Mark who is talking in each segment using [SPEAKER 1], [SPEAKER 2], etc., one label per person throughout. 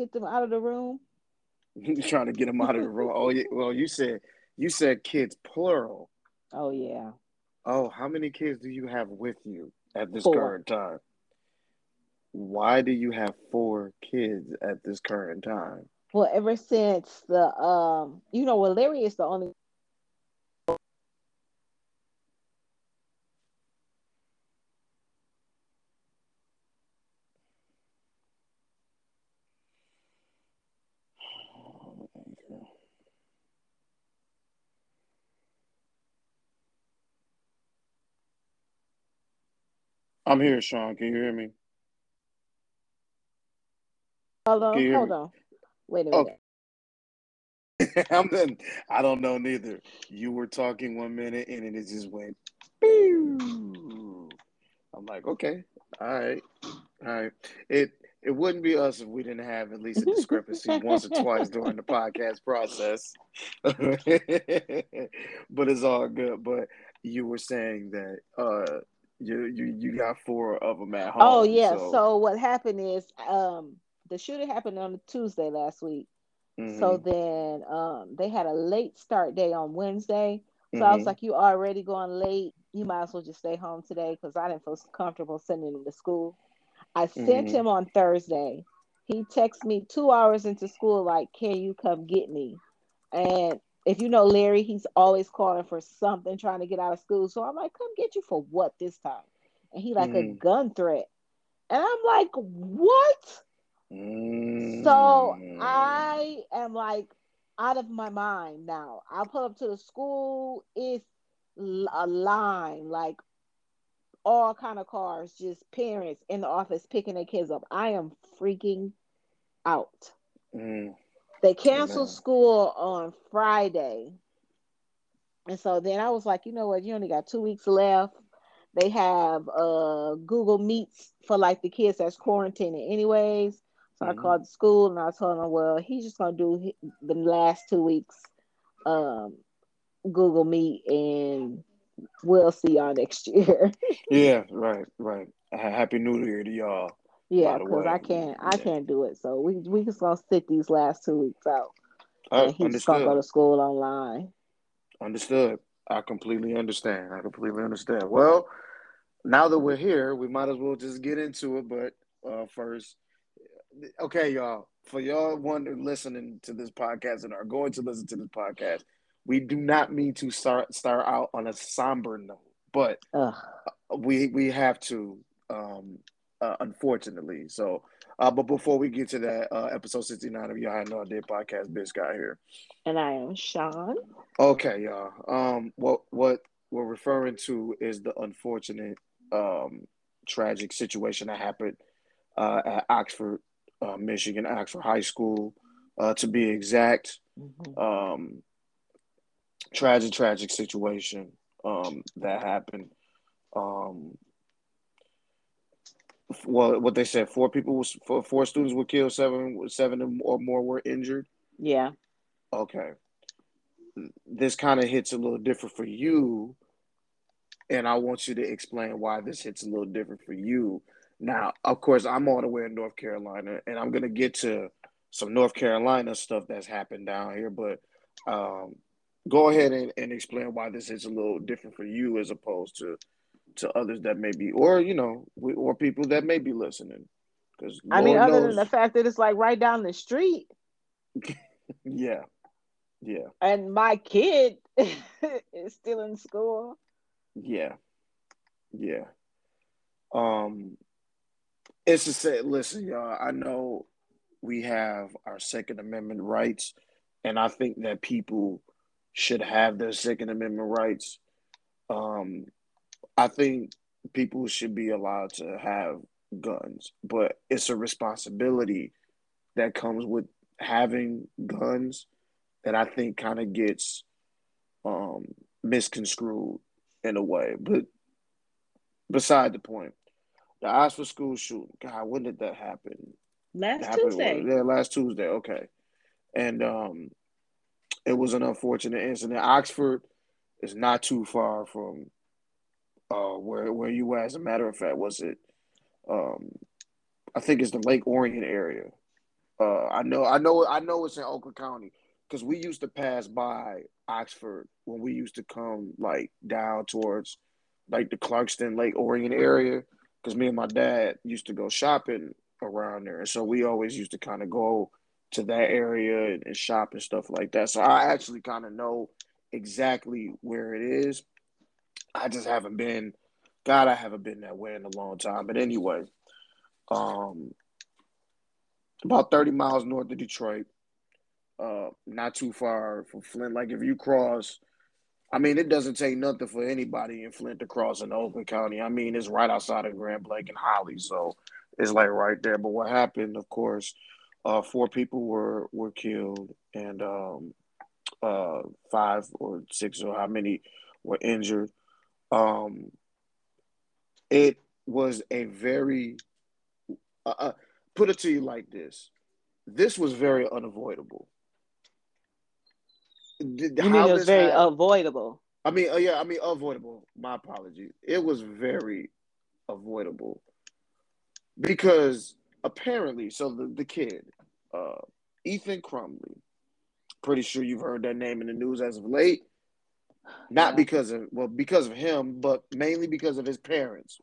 [SPEAKER 1] get them out of the room.
[SPEAKER 2] trying to get them out of the room. Oh, yeah. Well, you said you said kids plural.
[SPEAKER 1] Oh yeah.
[SPEAKER 2] Oh, how many kids do you have with you at this
[SPEAKER 1] Four.
[SPEAKER 2] current time? Why do you have four kids at this current time?
[SPEAKER 1] Well, ever since the um, you know, well, Larry is the only.
[SPEAKER 2] I'm here, Sean. Can you hear me?
[SPEAKER 1] Hold on,
[SPEAKER 2] Can you hear
[SPEAKER 1] hold
[SPEAKER 2] me?
[SPEAKER 1] on. Wait a minute.
[SPEAKER 2] Okay. I'm in, I don't know neither. You were talking one minute and then it just went. Pew. I'm like, okay, all right, all right. It it wouldn't be us if we didn't have at least a discrepancy once or twice during the podcast process. but it's all good. But you were saying that uh you you you got four of them at home.
[SPEAKER 1] Oh yeah.
[SPEAKER 2] So,
[SPEAKER 1] So what happened is um, the shooting happened on a Tuesday last week. So
[SPEAKER 2] mhm,
[SPEAKER 1] then um, they had a late start day on Wednesday. So I was
[SPEAKER 2] mhm,
[SPEAKER 1] like, you already going late. You might as well just stay home today because I didn't feel comfortable sending him to school. I sent
[SPEAKER 2] mhm.
[SPEAKER 1] him on Thursday. He texted me two hours into school, like, can you come get me? And if you know Larry, he's always calling for something, trying to get out of school. So I'm like, come get you for what this time? And he like a
[SPEAKER 2] Mhm.
[SPEAKER 1] gun threat. And I'm like, what?
[SPEAKER 2] Mm.
[SPEAKER 1] So I am like out of my mind now. I pull up to the school, it's a line, like all kind of cars, just parents in the office picking their kids up. I am freaking out.
[SPEAKER 2] Mm.
[SPEAKER 1] They canceled
[SPEAKER 2] Amen.
[SPEAKER 1] school on Friday. And so then I was like, you know what? You only got two weeks left. They have uh Google Meets for like the kids that's quarantining anyways. So I
[SPEAKER 2] Mhm.
[SPEAKER 1] called the school and I told them, well, he's just gonna do the last two weeks um Google Meet and we'll see y'all next year.
[SPEAKER 2] Yeah, right, right. Happy New Year to y'all.
[SPEAKER 1] Yeah, because I can't I
[SPEAKER 2] yeah.
[SPEAKER 1] can't do it. So we we just gonna sit these last two weeks out.
[SPEAKER 2] I
[SPEAKER 1] And he's gonna go to school online.
[SPEAKER 2] Understood. I completely understand. I completely understand. Well, now that we're here, we might as well just get into it. But uh, first, okay, y'all. For y'all wondering, listening to this podcast and are going to listen to this podcast, we do not mean to start start out on a somber note, but
[SPEAKER 1] Ugh.
[SPEAKER 2] we we have to, um, uh, unfortunately. So, uh, but before we get to that, uh, episode sixty nine of Y'all I Know I Did podcast, Bitch got here.
[SPEAKER 1] And I am Sean.
[SPEAKER 2] Okay, y'all. Um, what what we're referring to is the unfortunate, um, tragic situation that happened uh, at Oxford, uh, Michigan, Oxford High School, uh, to be exact.
[SPEAKER 1] Mhm.
[SPEAKER 2] Um, tragic, tragic situation um, that happened. Um, well, what they said, four people, was, four, four students were killed, seven, seven or more were injured.
[SPEAKER 1] Yeah.
[SPEAKER 2] Okay. This kind of hits a little different for you, and I want you to explain why this hits a little different for you. Now, of course, I'm all the way in North Carolina, and I'm gonna get to some North Carolina stuff that's happened down here, but um, go ahead and, and explain why this is a little different for you as opposed to to others that may be, or you know, we- or people that may be listening. Because
[SPEAKER 1] I mean, other
[SPEAKER 2] knows,
[SPEAKER 1] than the fact that it's like right down the street,
[SPEAKER 2] yeah, yeah,
[SPEAKER 1] and my kid is still in school.
[SPEAKER 2] yeah, yeah. Um, it's to say, listen, y'all. I know we have our Second Amendment rights, and I think that people should have their Second Amendment rights. Um, I think people should be allowed to have guns, but it's a responsibility that comes with having guns that I think kind of gets um, misconstrued in a way. But beside the point, the Oxford school shooting, God, when did that happen?
[SPEAKER 1] Last
[SPEAKER 2] happened
[SPEAKER 1] Tuesday.
[SPEAKER 2] yeah last Tuesday. Okay, and um, it was an unfortunate incident. Oxford is not too far from uh where where you were. As a matter of fact, was it Um, I think it's the Lake Orion area. Uh, I know, I know, I know it's in Oakland County because we used to pass by Oxford when we used to come like down towards like the Clarkston Lake Orion area because me and my dad used to go shopping around there, and so we always used to kind of go to that area and, and shop and stuff like that. So I actually kind of know exactly where it is. I just haven't been. God, I haven't been that way in a long time. But anyway, um, about thirty miles north of Detroit, uh, not too far from Flint. Like if you cross, I mean, it doesn't take nothing for anybody in Flint to cross in Oakland County. I mean, it's right outside of Grand Blanc and Holly, so it's like right there. But what happened, of course, uh, four people were were killed, and um, uh, five or six or how many were injured. Um, it was a very uh, uh put it to you like this: this was very unavoidable.
[SPEAKER 1] You mean it was very had, avoidable?
[SPEAKER 2] I mean, uh, yeah, I mean avoidable. My apologies. It was very avoidable because apparently, so the, the kid, uh, Ethan Crumbley, pretty sure you've heard that name in the news as of late. Not because of well, because of him, but mainly because of his parents.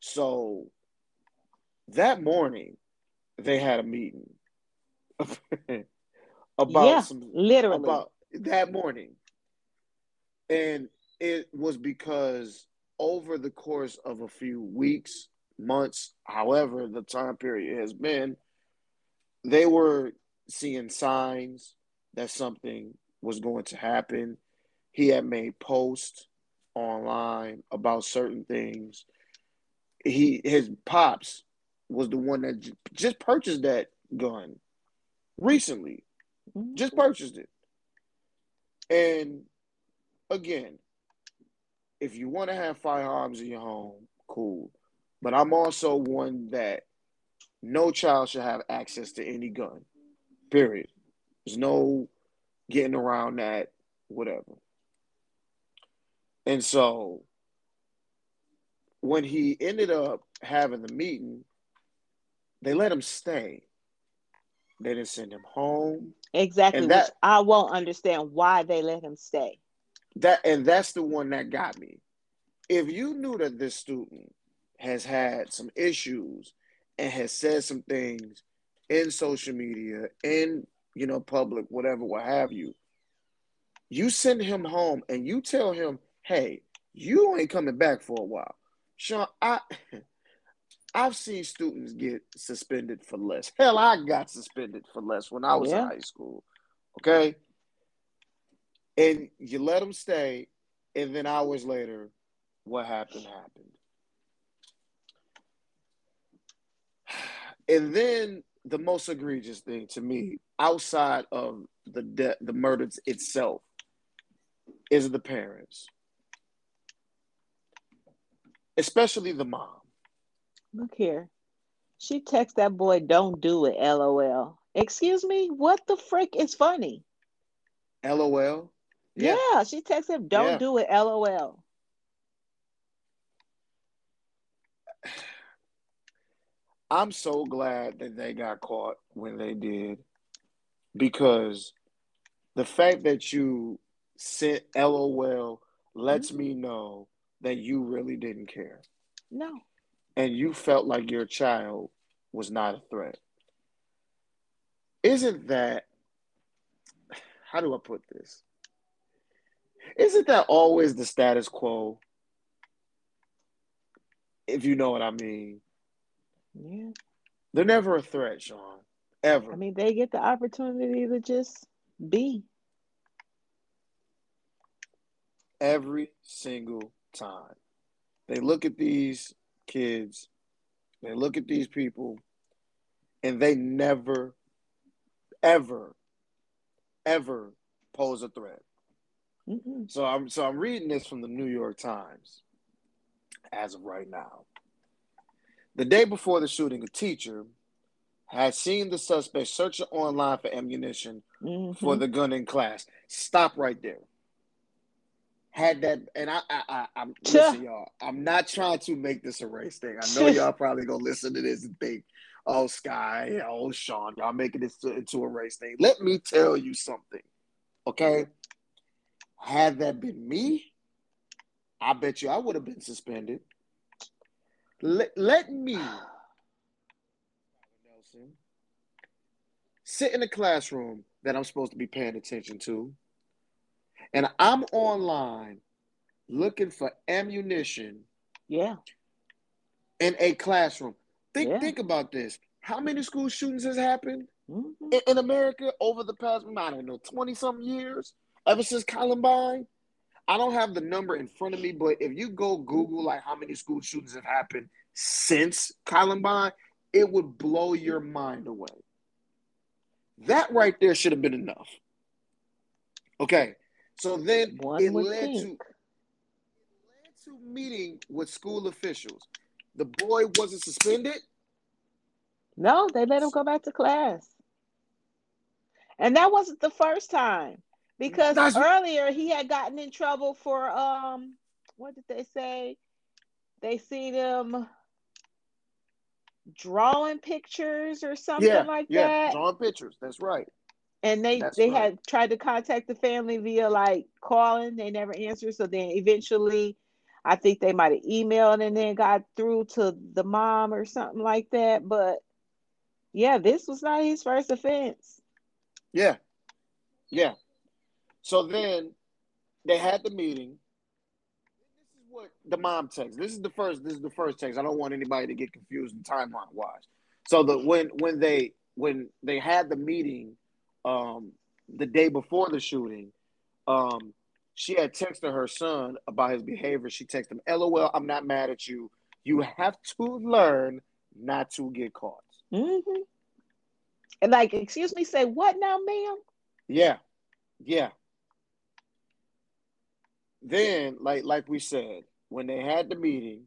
[SPEAKER 2] So that morning, they had a meeting
[SPEAKER 1] about yeah, some literally about
[SPEAKER 2] that morning, and it was because over the course of a few weeks, months, however the time period has been, they were seeing signs that something was going to happen. He had made posts online about certain things. He his pops was the one that j- just purchased that gun recently. Mm-hmm. Just purchased it. And again, if you want to have firearms in your home, cool. But I'm also one that no child should have access to any gun. Period. There's no getting around that, whatever. And so when he ended up having the meeting, they let him stay. They didn't send him home.
[SPEAKER 1] Exactly. And that, I won't understand why they let him stay.
[SPEAKER 2] That and that's the one that got me. If you knew that this student has had some issues and has said some things in social media, in you know, public, whatever, what have you, you send him home and you tell him, hey, you ain't coming back for a while. Sean, I I've seen students get suspended for less. Hell, I got suspended for less when I oh, was yeah. in high school. Okay. And you let them stay, and then hours later, what happened happened. And then the most egregious thing to me, outside of the de- the murders itself, is the parents, especially the mom.
[SPEAKER 1] Look here, she texts that boy, "Don't do it." LOL. Excuse me, what the frick is funny?
[SPEAKER 2] LOL.
[SPEAKER 1] Yeah, yeah she texts him, "Don't yeah. do it." LOL.
[SPEAKER 2] I'm so glad that they got caught when they did because the fact that you sent LOL lets mm-hmm. me know that you really didn't care.
[SPEAKER 1] No.
[SPEAKER 2] And you felt like your child was not a threat. Isn't that, how do I put this? Isn't that always the status quo? If you know what I mean.
[SPEAKER 1] Yeah.
[SPEAKER 2] They're never a threat, Sean. Ever.
[SPEAKER 1] I mean, they get the opportunity to just be.
[SPEAKER 2] Every single time. They look at these kids, they look at these people, and they never, ever, ever pose a threat. Mm-hmm. So I'm so I'm reading this from the New York Times as of right now. The day before the shooting, a teacher had seen the suspect searching online for ammunition mm-hmm. for the gun in class. Stop right there. Had that, and I, I, I I'm listen, y'all. I'm not trying to make this a race thing. I know y'all probably gonna listen to this and think, "Oh, Sky, oh, Sean, y'all making this to, into a race thing." Let me tell you something, okay? Had that been me, I bet you I would have been suspended. Let, let me, Nelson, sit in a classroom that I'm supposed to be paying attention to and I'm online looking for ammunition.
[SPEAKER 1] Yeah.
[SPEAKER 2] In a classroom. Think yeah. think about this. How many school shootings has happened mm-hmm. in, in, America over the past, I don't know, 20 something years? Ever since Columbine? I don't have the number in front of me, but if you go Google like how many school shootings have happened since Columbine, it would blow your mind away. That right there should have been enough. Okay. So then One it led think. to it led to meeting with school officials. The boy wasn't suspended.
[SPEAKER 1] No, they let him go back to class. And that wasn't the first time. Because That's earlier he had gotten in trouble for um what did they say? They seen him drawing pictures or something
[SPEAKER 2] yeah,
[SPEAKER 1] like
[SPEAKER 2] yeah,
[SPEAKER 1] that.
[SPEAKER 2] Drawing pictures. That's right
[SPEAKER 1] and they That's they right. had tried to contact the family via like calling. They never answered. So then eventually i think they might have emailed and then got through to the mom or something like that. But yeah this was not his first offense.
[SPEAKER 2] Yeah. Yeah. So then they had the meeting. This is what the mom text. This is the first this is the first text. I don't want anybody to get confused in timeline wise so the when when they when they had the meeting um, the day before the shooting, um, she had texted her son about his behavior. She texted him, "LOL, I'm not mad at you. You have to learn not to get caught."
[SPEAKER 1] Mm-hmm. And like, excuse me, say what now, ma'am?
[SPEAKER 2] Yeah, yeah. Then, like, like we said, when they had the meeting,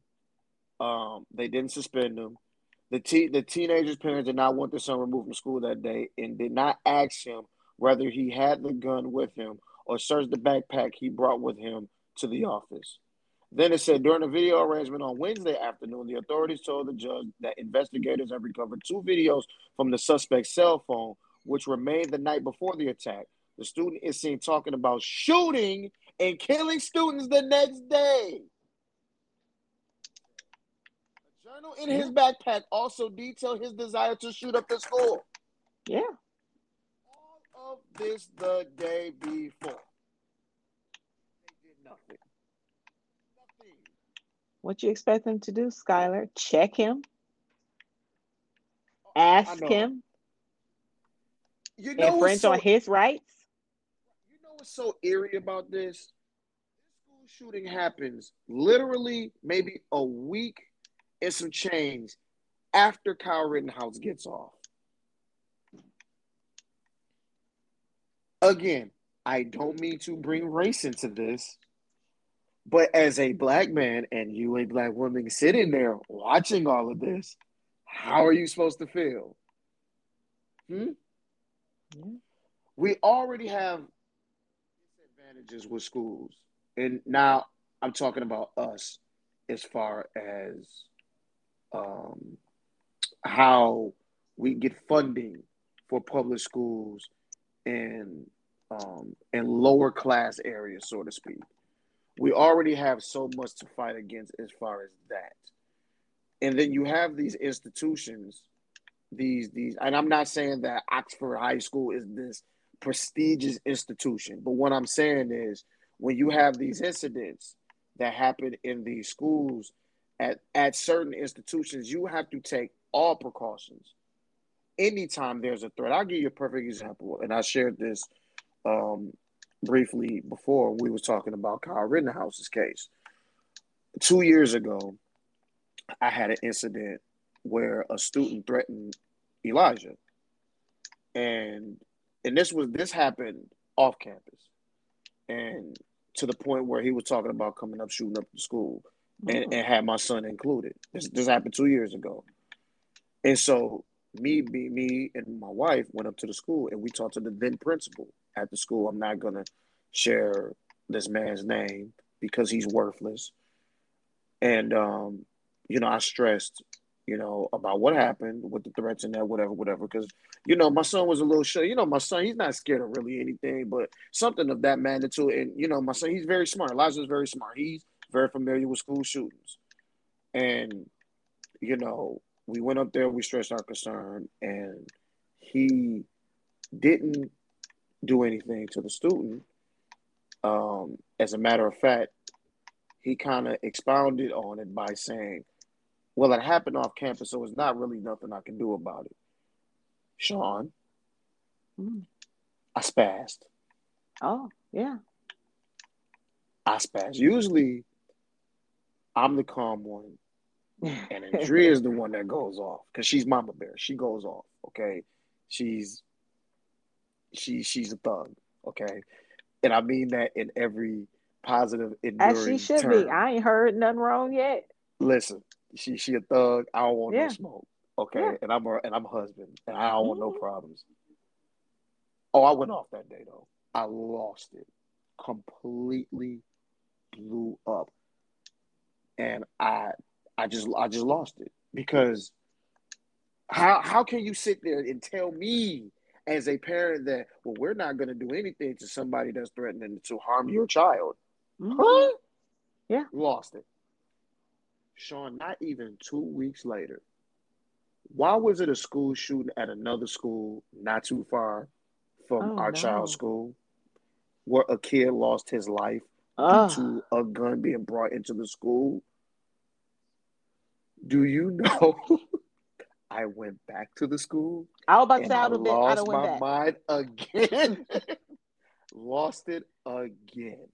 [SPEAKER 2] um, they didn't suspend him. The te- the teenager's parents did not want their son removed from school that day and did not ask him whether he had the gun with him or searched the backpack he brought with him to the office. Then it said during a video arrangement on Wednesday afternoon, the authorities told the judge that investigators have recovered two videos from the suspect's cell phone, which made the night before the attack. The student is seen talking about shooting and killing students the next day journal in his backpack also detailed his desire to shoot up the school.
[SPEAKER 1] Yeah.
[SPEAKER 2] All of this the day before. They did nothing.
[SPEAKER 1] Nothing. What you expect them to do, Skylar? Check him. Oh, Ask him. You know infringe so, on his rights.
[SPEAKER 2] You know what's so eerie about this? This school shooting happens literally maybe a week and some change after Kyle Rittenhouse gets off. Again, I don't mean to bring race into this, but as a black man and you a black woman sitting there watching all of this, how are you supposed to feel? Hmm? Yeah. We already have disadvantages with schools. And now I'm talking about us as far as um, how we get funding for public schools in um, in lower class areas, so to speak. We already have so much to fight against as far as that, and then you have these institutions, these these, and I'm not saying that Oxford High School is this prestigious institution, but what I'm saying is when you have these incidents that happen in these schools at, at certain institutions, you have to take all precautions anytime there's a threat. I'll give you a perfect example, and I shared this um, briefly before we were talking about Kyle Rittenhouse's case. Two years ago, I had an incident where a student threatened Elijah, and and this was this happened off campus, and to the point where he was talking about coming up shooting up the school and, and had my son included. This this happened two years ago, and so me, me, me, and my wife went up to the school and we talked to the then principal at the school. I'm not gonna share this man's name because he's worthless. And um, you know, I stressed, you know, about what happened with the threats and that, whatever, whatever. Because you know, my son was a little shy. You know, my son, he's not scared of really anything, but something of that magnitude. And you know, my son, he's very smart. Elijah's very smart. He's very familiar with school shootings, and you know, we went up there, we stressed our concern, and he didn't do anything to the student. Um, as a matter of fact, he kind of expounded on it by saying, Well, it happened off campus, so it's not really nothing I can do about it. Sean, mm. I spazzed.
[SPEAKER 1] Oh, yeah.
[SPEAKER 2] I spazzed. Usually, I'm the calm one, and Andrea is the one that goes off because she's Mama Bear. She goes off. Okay, she's she she's a thug. Okay, and I mean that in every positive,
[SPEAKER 1] as she should term. be. I ain't heard nothing wrong yet.
[SPEAKER 2] Listen, she she a thug. I don't want yeah. no smoke. Okay, yeah. and I'm a and I'm a husband, and I don't want mm-hmm. no problems. Oh, I went off that day though. I lost it completely, blew up, and I I just I just lost it because how how can you sit there and tell me as a parent that well we're not going to do anything to somebody that's threatening to harm your child?
[SPEAKER 1] Mm-hmm. huh? Yeah.
[SPEAKER 2] Lost it. Sean not even two weeks later why was it a school shooting at another school not too far from oh, our no. child's school where a kid lost his life due to a gun being brought into the school do you know I went back to the school.
[SPEAKER 1] I was about to say I, been, lost
[SPEAKER 2] my mind again. lost it again.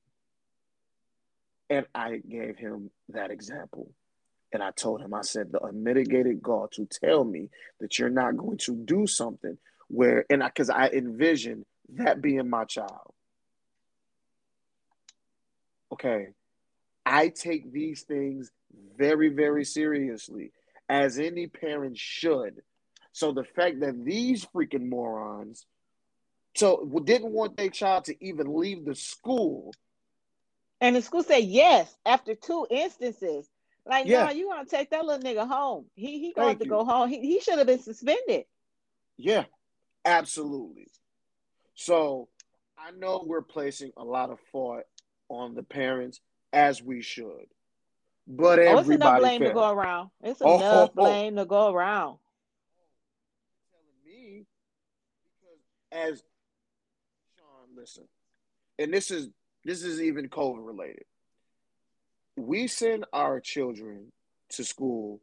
[SPEAKER 2] And I gave him that example. And I told him, I said, the unmitigated God to tell me that you're not going to do something where, and I because I, I envisioned that being my child. Okay. I take these things very, very seriously as any parent should. So the fact that these freaking morons so didn't want their child to even leave the school.
[SPEAKER 1] And the school said yes after two instances. Like, yeah. no, you want to take that little nigga home. He he going to go home. He, he should have been suspended.
[SPEAKER 2] Yeah, absolutely. So I know we're placing a lot of fault on the parents as we should. But oh,
[SPEAKER 1] it's enough blame to go around. It's oh, enough oh, oh, blame to go around.
[SPEAKER 2] Telling me because as Sean, listen, and this is this is even COVID related. We send our children to school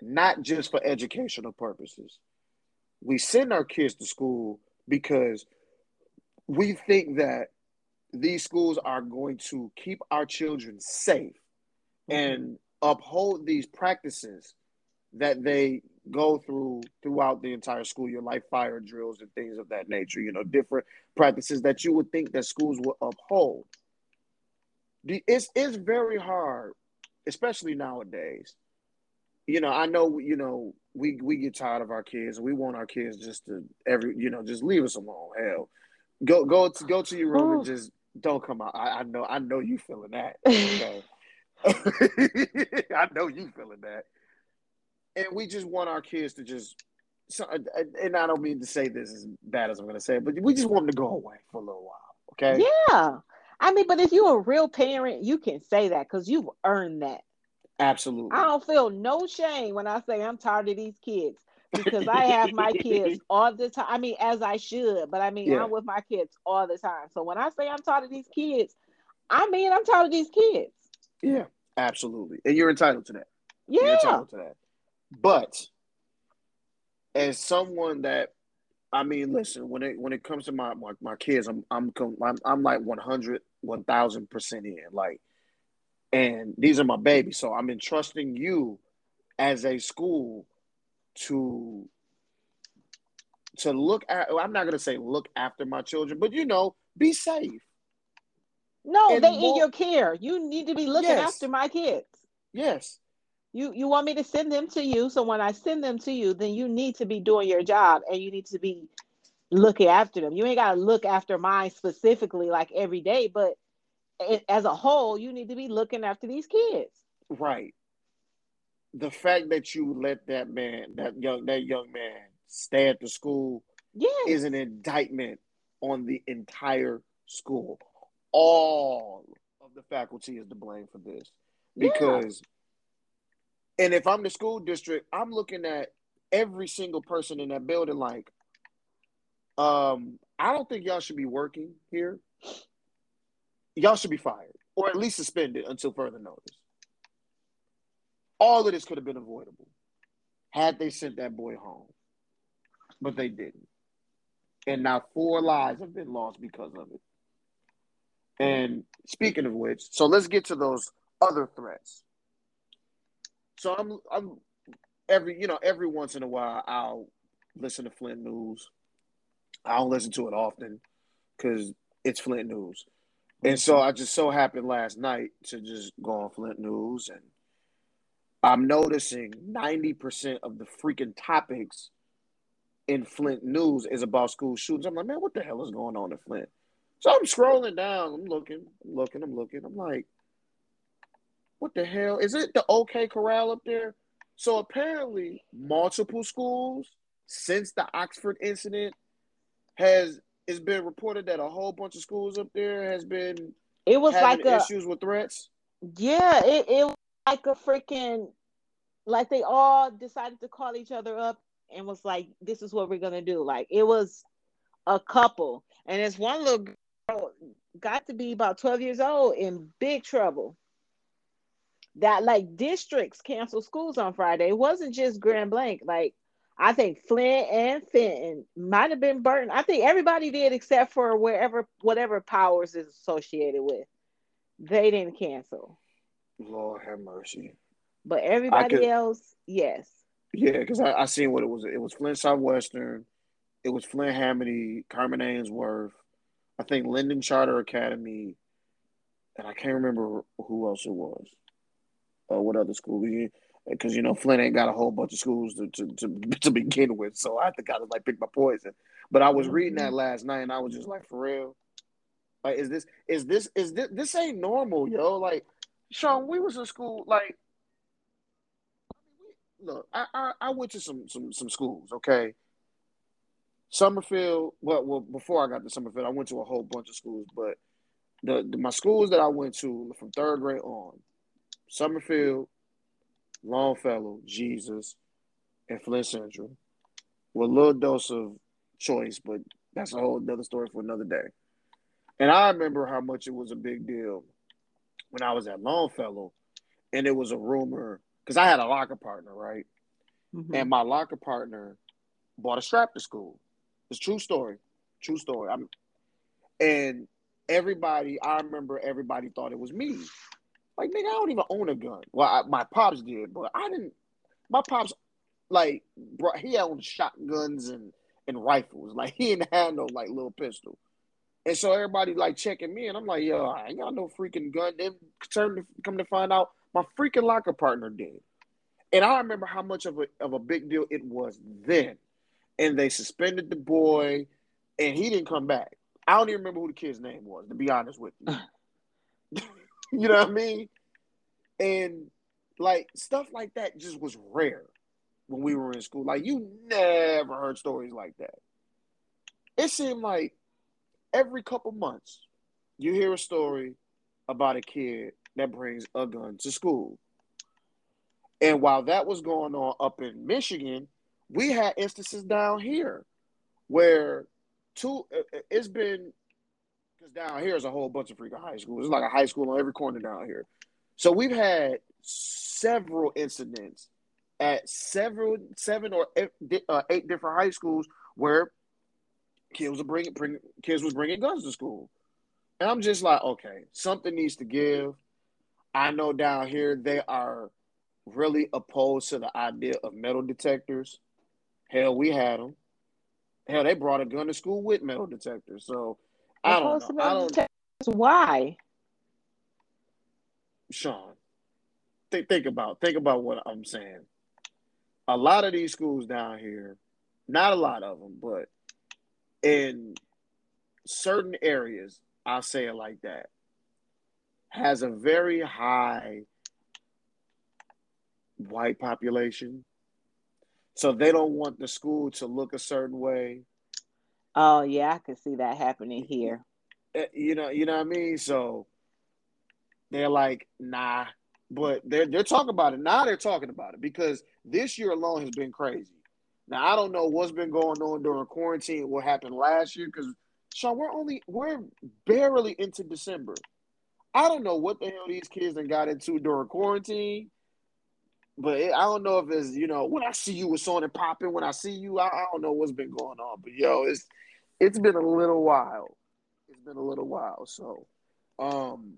[SPEAKER 2] not just for educational purposes. We send our kids to school because we think that these schools are going to keep our children safe Mm-hmm. and uphold these practices that they go through throughout the entire school year, like fire drills and things of that nature, you know, different practices that you would think that schools would uphold. It's, it's very hard, especially nowadays. You know, I know, you know, we, we get tired of our kids and we want our kids just to every, you know, just leave us alone. Hell, go, go to, go to your room and oh. just don't come out. I, I know, I know you feeling that. Okay. I know you feeling that. And we just want our kids to just, so, uh, and I don't mean to say this as bad as I'm going to say, it, but we just want them to go away for a little while. Okay.
[SPEAKER 1] Yeah. I mean, but if you're a real parent, you can say that because you've earned that.
[SPEAKER 2] Absolutely.
[SPEAKER 1] I don't feel no shame when I say I'm tired of these kids because I have my kids all the time. I mean, as I should, but I mean, yeah. I'm with my kids all the time. So when I say I'm tired of these kids, I mean, I'm tired of these kids.
[SPEAKER 2] Yeah, absolutely. And you're entitled to that.
[SPEAKER 1] Yeah.
[SPEAKER 2] You're entitled to that. But as someone that I mean, listen, when it when it comes to my my, my kids, I'm I'm I'm, I'm like 100 1000 percent in like and these are my babies. So I'm entrusting you as a school to to look at I'm not gonna say look after my children, but you know, be safe.
[SPEAKER 1] No, they more, in your care. You need to be looking yes. after my kids.
[SPEAKER 2] Yes.
[SPEAKER 1] You you want me to send them to you. So when I send them to you, then you need to be doing your job and you need to be looking after them. You ain't gotta look after mine specifically like every day, but as a whole, you need to be looking after these kids.
[SPEAKER 2] Right. The fact that you let that man, that young, that young man, stay at the school,
[SPEAKER 1] yes.
[SPEAKER 2] is an indictment on the entire school. All of the faculty is to blame for this because, yeah. and if I'm the school district, I'm looking at every single person in that building like, um, I don't think y'all should be working here y'all should be fired or at least suspended until further notice. All of this could have been avoidable had they sent that boy home, but they didn't. And now four lives have been lost because of it. Mm-hmm. And speaking of which, so let's get to those other threats. So I'm I'm every you know every once in a while I'll listen to Flint News. I don't listen to it often because it's Flint News. And so I just so happened last night to just go on Flint News and I'm noticing 90% of the freaking topics in Flint News is about school shootings. I'm like, man, what the hell is going on in Flint? So I'm scrolling down, I'm looking, I'm looking, I'm looking. I'm like, what the hell? Is it the OK Corral up there? So apparently, multiple schools since the Oxford incident has it's been reported that a whole bunch of schools up there has been
[SPEAKER 1] it was like
[SPEAKER 2] a, issues with threats.
[SPEAKER 1] Yeah, it, it was like a freaking like they all decided to call each other up and was like, "This is what we're gonna do." Like it was a couple, and it's one little girl got to be about twelve years old in big trouble. That like districts canceled schools on Friday. It wasn't just Grand Blanc. Like I think Flint and Fenton might have been Burton. I think everybody did except for wherever whatever powers is associated with. They didn't cancel.
[SPEAKER 2] Lord have mercy.
[SPEAKER 1] But everybody could, else, yes.
[SPEAKER 2] Yeah, because I, I seen what it was. It was Flint Southwestern, it was Flint Hamady, Carman Ainsworth, I think Linden Charter Academy, and I can't remember who else it was. Or what other school because you know Flint ain't got a whole bunch of schools to to, to, to begin with, so I had to kind of like pick my poison. But I was reading that mm-hmm. last night, and I was just like, for real, like, is this is this is this this ain't normal, yo? Like, Sean, we was in school, like, look, I I, I went to some some some schools, okay. Summerfield, well, well, before I got to Summerfield, I went to a whole bunch of schools, but the, the my schools that I went to from third grade on, Summerfield, Longfellow, Jesus, and Flint Central with a little dose of choice, but that's a whole other story for another day. And I remember how much it was a big deal when I was at Longfellow, and it was a rumor because I had a locker partner, right? Mm-hmm. And my locker partner bought a strap to school. It's true story, true story. I'm, and everybody, I remember everybody thought it was me. Like, nigga, I don't even own a gun. Well, I, my pops did, but I didn't. My pops, like, bro, he owned shotguns and and rifles. Like, he didn't have no like little pistol. And so everybody like checking me, and I'm like, yo, I ain't got no freaking gun. Then turn to come to find out, my freaking locker partner did. And I remember how much of a of a big deal it was then. And they suspended the boy, and he didn't come back. I don't even remember who the kid's name was, to be honest with you. you know what I mean? And like stuff like that just was rare when we were in school. Like you never heard stories like that. It seemed like every couple months you hear a story about a kid that brings a gun to school. And while that was going on up in Michigan, we had instances down here where two it's been because down here is a whole bunch of freaking high schools. It's like a high school on every corner down here. So we've had several incidents at several seven or eight, uh, different high schools where kids were bringing bring, kids was bringing guns to school, and I'm just like, okay, something needs to give. I know down here they are really opposed to the idea of metal detectors. Hell, we had them. Hell, they brought a gun to school with metal detectors. So I don't know. I don't.
[SPEAKER 1] Why?
[SPEAKER 2] Sean, think think about think about what I'm saying. A lot of these schools down here, not a lot of them, but in certain areas, I'll say it like that. has a very high white population. So they don't want the school to look a certain way.
[SPEAKER 1] Oh yeah, I can see that happening here.
[SPEAKER 2] Eh, you know, you know what I mean? So they're like, nah. But they're they're talking about it. Now they're talking about it because this year alone has been crazy. Now I don't know what's been going on during quarantine, what happened last year, because Sean, we're only we're barely into December. I don't know what the hell these kids then got into during quarantine, but it, I don't know if it's you know when I see you with Sony popping, when I see you, I, I, don't know what's been going on, but yo, it's it's been a little while. It's been a little while, so um,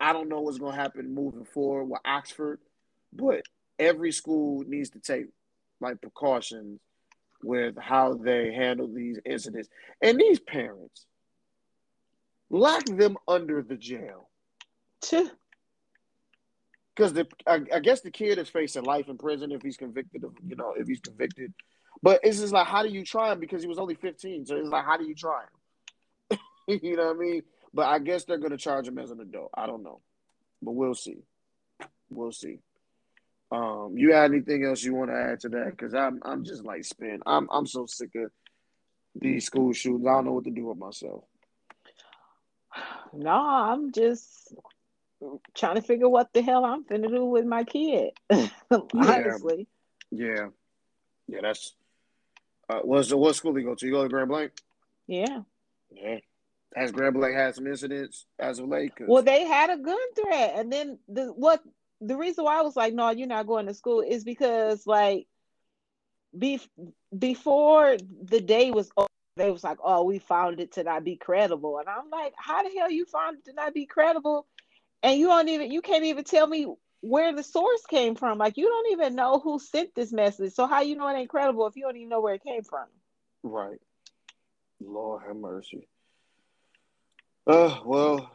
[SPEAKER 2] I don't know what's gonna happen moving forward with Oxford, but every school needs to take like precautions with how they handle these incidents. And these parents, lock them under the jail. Because the I, I, guess the kid is facing life in prison if he's convicted of you know if he's convicted, but it's just like how do you try him because he was only fifteen? So it's like how do you try him? you know what I mean? But I guess they're gonna charge him as an adult. I don't know, but we'll see. We'll see. Um, you got anything else you want to add to that? Because I'm I'm just like spin. I'm I'm so sick of these school shootings. I don't know what to do with myself.
[SPEAKER 1] No, I'm just trying to figure what the hell I'm finna do with my kid. Honestly.
[SPEAKER 2] Yeah. Yeah, that's uh what's what school do you go to? You go to Grand Blanc?
[SPEAKER 1] Yeah.
[SPEAKER 2] Yeah. Has Grand Blanc had some incidents as of late?
[SPEAKER 1] Well, they had a gun threat, and then the what the reason why I was like, no, you're not going to school is because like be, before the day was over, they was like, oh, we found it to not be credible. And I'm like, how the hell you found it to not be credible? And you don't even you can't even tell me where the source came from. Like you don't even know who sent this message. So how you know it ain't credible if you don't even know where it came from?
[SPEAKER 2] Right. Lord have mercy. Uh well,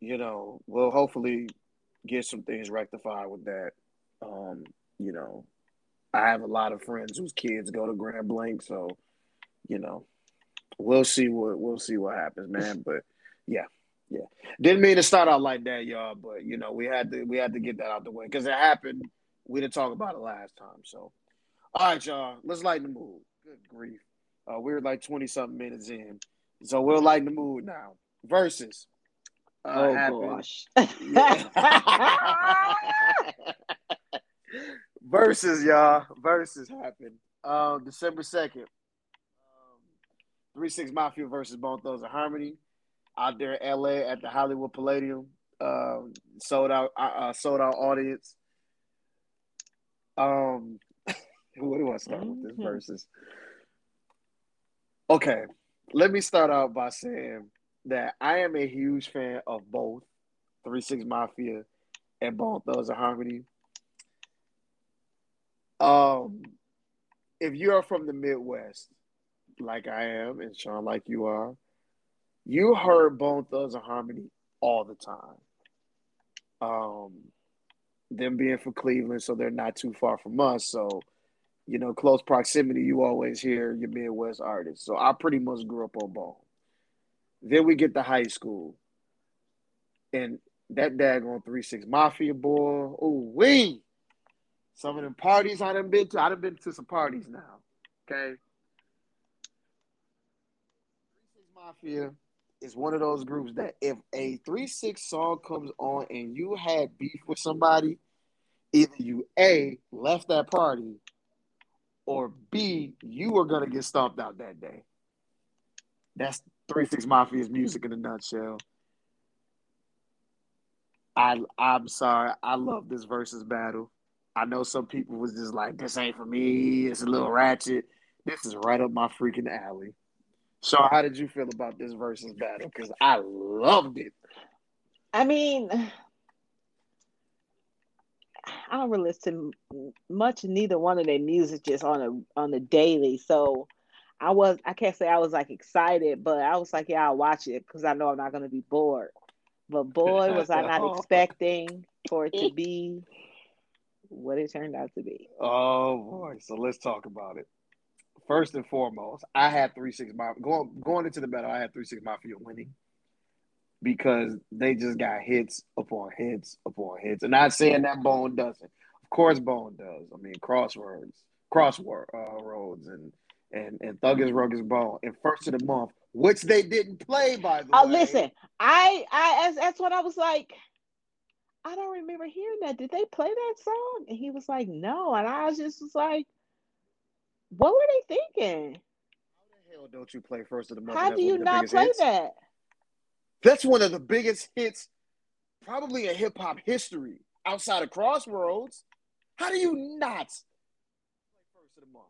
[SPEAKER 2] you know, well hopefully get some things rectified with that. Um, you know, I have a lot of friends whose kids go to Grand Blanc, so you know, we'll see what we'll see what happens, man. But yeah, yeah, didn't mean to start out like that, y'all. But you know, we had to we had to get that out the way because it happened. We didn't talk about it last time, so all right, y'all. Let's lighten the mood. Good grief, uh, we're like twenty something minutes in, so we'll lighten the mood now. Versus
[SPEAKER 1] uh, oh happened. gosh.
[SPEAKER 2] Versus y'all. Versus happened. Um, December second. Um, Three Six Mafia versus Bone Thugs-n-Harmony out there in LA at the Hollywood Palladium. Um, sold out. Uh, uh, sold out audience. Um, what do I start with this mm-hmm. versus? Okay, let me start out by saying that I am a huge fan of both Three Six Mafia and Bone Thugs-n-Harmony. Um, if you are from the Midwest, like I am, and Sean, like you are, you heard Bone Thugs and Harmony all the time. Um, them being from Cleveland, so they're not too far from us. So, you know, close proximity, you always hear your Midwest artists. So I pretty much grew up on Bone. Then we get to high school. And that daggone 3 6 Mafia boy, oh, we. Some of them parties I done been to, I done been to some parties now. Okay. 3 6 Mafia is one of those groups that if a 3 6 song comes on and you had beef with somebody, either you A, left that party, or B, you were to get stomped out that day. That's Three Six Mafia's music in a nutshell. I I'm sorry, I love this versus battle. I know some people was just like, this ain't for me. It's a little ratchet. This is right up my freaking alley. So, how did you feel about this versus battle? Because I loved it.
[SPEAKER 1] I mean, I don't really listen much neither one of their music just on a on a daily. So I was I can't say I was like excited, but I was like, yeah, I'll watch it because I know I'm not gonna be bored. But boy, was I not oh. expecting for it to be what it turned out to be.
[SPEAKER 2] Oh boy. So let's talk about it. First and foremost, I had three six going going into the battle, I had three six mafia winning. because they just got hits upon hits upon hits. And not saying that Bone doesn't. Of course, Bone does. I mean, crosswords, crossword uh, roads, and and and Thuggish Ruggish Bone and first of the month, which they didn't play by the
[SPEAKER 1] oh,
[SPEAKER 2] way.
[SPEAKER 1] listen, I I that's what I was like. I don't remember hearing that. Did they play that song? And he was like, no. And I was just was like, what were they thinking?
[SPEAKER 2] How the hell don't you play first of the month?
[SPEAKER 1] How do you not play
[SPEAKER 2] hits?
[SPEAKER 1] that?
[SPEAKER 2] That's one of the biggest hits, probably in hip hop history, outside of Crossroads. How do you not play first of the month?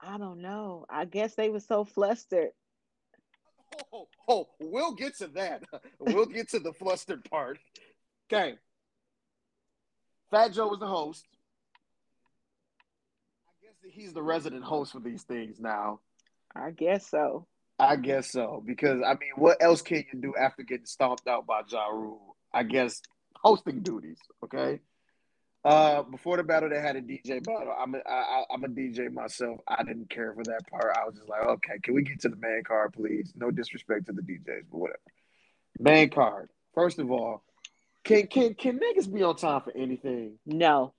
[SPEAKER 1] I don't know. I guess they were so flustered.
[SPEAKER 2] Oh, oh, oh we'll get to that. We'll get to the flustered part. Okay. Fat Joe was the host. I guess that he's the resident host for these things now.
[SPEAKER 1] I guess so.
[SPEAKER 2] I guess so. Because I mean, what else can you do after getting stomped out by Ja Rule? I guess hosting duties. Okay. Uh, before the battle, they had a DJ battle. I'm a, I, I'm a DJ myself. I didn't care for that part. I was just like, okay, can we get to the main card, please? No disrespect to the DJs, but whatever. Main card. First of all, can can can niggas be on time for anything?
[SPEAKER 1] No.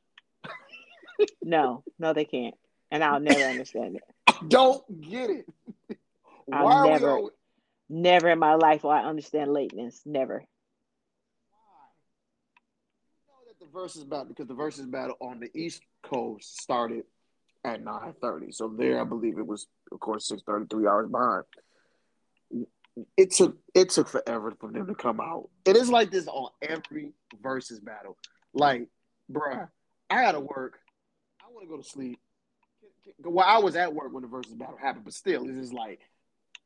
[SPEAKER 1] no, no, they can't. And I'll never understand it.
[SPEAKER 2] Don't get it. Why
[SPEAKER 1] I'll
[SPEAKER 2] are
[SPEAKER 1] never,
[SPEAKER 2] we always,
[SPEAKER 1] never in my life will I understand lateness. Never.
[SPEAKER 2] You know that the versus battle because the versus battle on the East Coast started at nine thirty. So there, I believe it was, of course, six thirty, three hours behind. It took it took forever for them to come out. It is like this on every versus battle. Like, bruh, I gotta work. I want to go to sleep. Well, I was at work when the versus battle happened, but still, it's just like,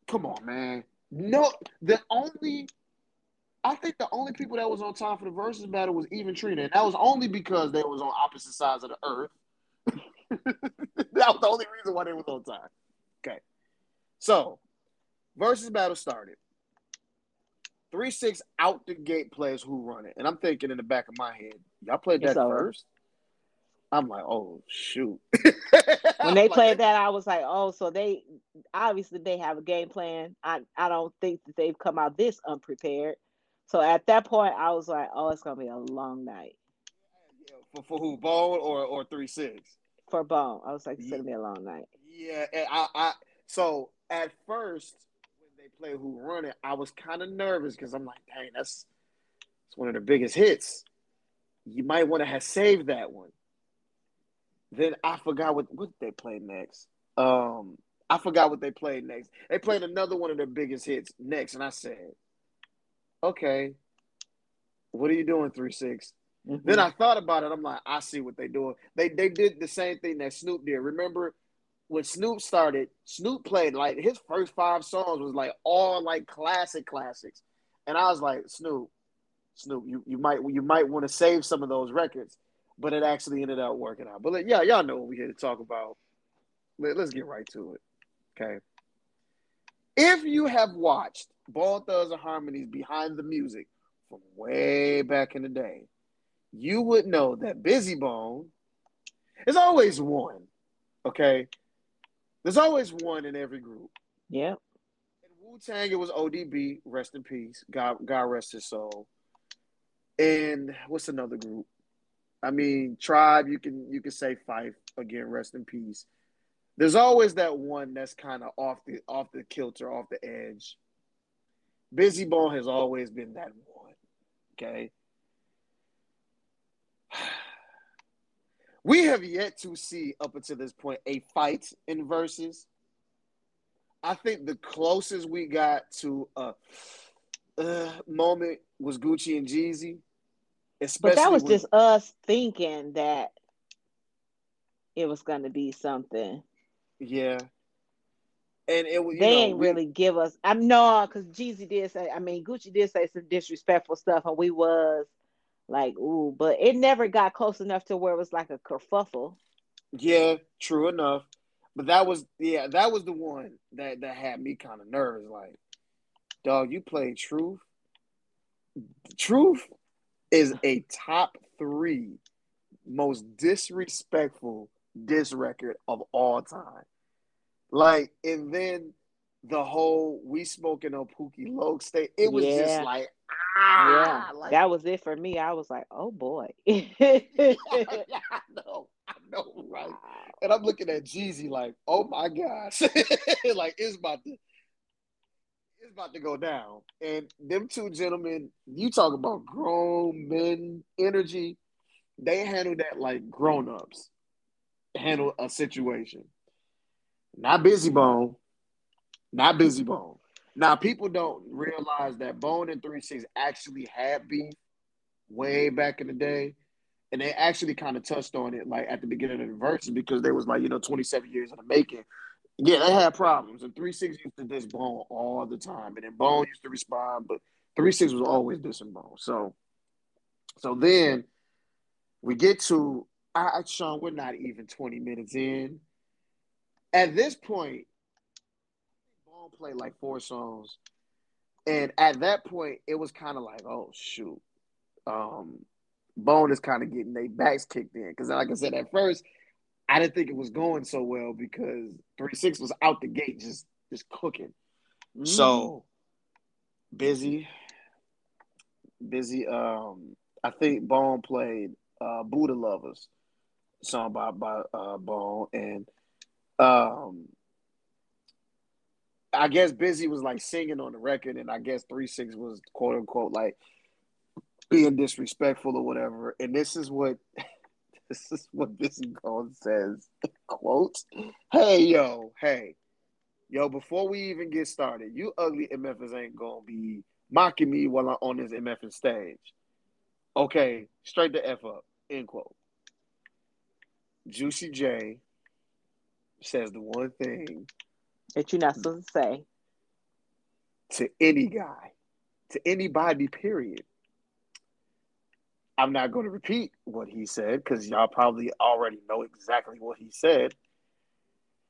[SPEAKER 2] come on, man. No, the only I think the only people that was on time for the versus battle was even Trina, and that was only because they was on opposite sides of the earth. that was the only reason why they was on time. Okay, so versus battle started. Three six out the gate players who run it, and I'm thinking in the back of my head, y'all played
[SPEAKER 1] It's
[SPEAKER 2] that
[SPEAKER 1] over.
[SPEAKER 2] first. I'm like, oh shoot.
[SPEAKER 1] When they played that, I was like, oh, so they obviously they have a game plan. I, I don't think that they've come out this unprepared. So at that point, I was like, oh, it's gonna be a long night
[SPEAKER 2] for, for who bone or or three six.
[SPEAKER 1] for Bone. I was like, it's gonna be a long night.
[SPEAKER 2] Yeah, and I, I so at first when they play Who Run It, I was kind of nervous because I'm like, dang, that's it's one of the biggest hits. You might want to have saved that one. Then I forgot what what they played next. Um, I forgot what they played next. They played another one of their biggest hits next, and I said, okay, what are you doing, three six?
[SPEAKER 1] Mhm.
[SPEAKER 2] Then I thought about it. I'm like, I see what they're doing. They they did the same thing that Snoop did. Remember when Snoop started? Snoop played like his first five songs was like all like classic classics, and I was like, Snoop, Snoop, you you might you might want to save some of those records, but it actually ended up working out. But yeah, y'all know what we're here to talk about. Let, let's get right to it. Okay. If you have watched Bone Thugs-n-Harmony behind the music from way back in the day, you would know that Bizzy Bone is always one. Okay. There's always one in every group.
[SPEAKER 1] Yeah.
[SPEAKER 2] In Wu Tang, it was ODB, rest in peace. God, God rest his soul. And what's another group? I mean, Tribe. You can you can say Phife again, rest in peace. There's always that one that's kind of off the off the kilter, off the edge. Bizzy Bone has always been that one. Okay. We have yet to see up until this point a fight in verses. I think the closest we got to a uh, moment was Gucci and Jeezy. Especially
[SPEAKER 1] But that was
[SPEAKER 2] when-
[SPEAKER 1] just us thinking that it was gonna be something.
[SPEAKER 2] yeah. And it was
[SPEAKER 1] they
[SPEAKER 2] know,
[SPEAKER 1] ain't
[SPEAKER 2] we-
[SPEAKER 1] really give us. I'm no, because Jeezy did say. I mean, Gucci did say some disrespectful stuff, and we was like, ooh, but it never got close enough to where it was like a kerfuffle.
[SPEAKER 2] Yeah, true enough. But that was yeah, that was the one that that had me kind of nervous. Like, dog, you played Truth. Truth is a top three most disrespectful diss record of all time. Like, and then the whole we smoking on Pookie Loc state. It was
[SPEAKER 1] Yeah.
[SPEAKER 2] just like ah,
[SPEAKER 1] yeah,
[SPEAKER 2] like,
[SPEAKER 1] that was it for me. I was like, oh boy.
[SPEAKER 2] yeah, I know, I know, right? And I'm looking at Jeezy like, oh my gosh, like it's about to, it's about to go down. And them two gentlemen, you talk about grown men energy, they handle that like grown ups handle a situation. Not Bizzy Bone, not Bizzy Bone. Now people don't realize that Bone and Three Six actually had beef way back in the day and they actually kind of touched on it like at the beginning of the verses because they was like you know 27 years in the making yeah they had problems and 3-6 used to diss bone all the time and then bone used to respond but 3-6 was always dissing bone so so then we get to I, Sean we're not even 20 minutes in at this point bone played like four songs and at that point it was kind of like oh shoot um Bone is kind of getting their backs kicked in. Because, like I said, at first, I didn't think it was going so well because 3 6 was out the gate just, just cooking.
[SPEAKER 1] Mhm.
[SPEAKER 2] So, Bizzy. Bizzy. Um, I think Bone played uh, Buddha Lovers song by, by uh, Bone. And um, I guess Bizzy was like singing on the record, and I guess 3 6 was quote unquote like being disrespectful or whatever. And this is what this is what this Bone says. Quote, hey yo, hey. Yo, before we even get started, you ugly MFs ain't gonna be mocking me while I'm on this MFing stage. Okay, straight the F up. End quote. Juicy J says the one thing
[SPEAKER 1] that you're not supposed to say.
[SPEAKER 2] to any guy, to anybody, period. I'm not going to repeat what he said because y'all probably already know exactly what he said.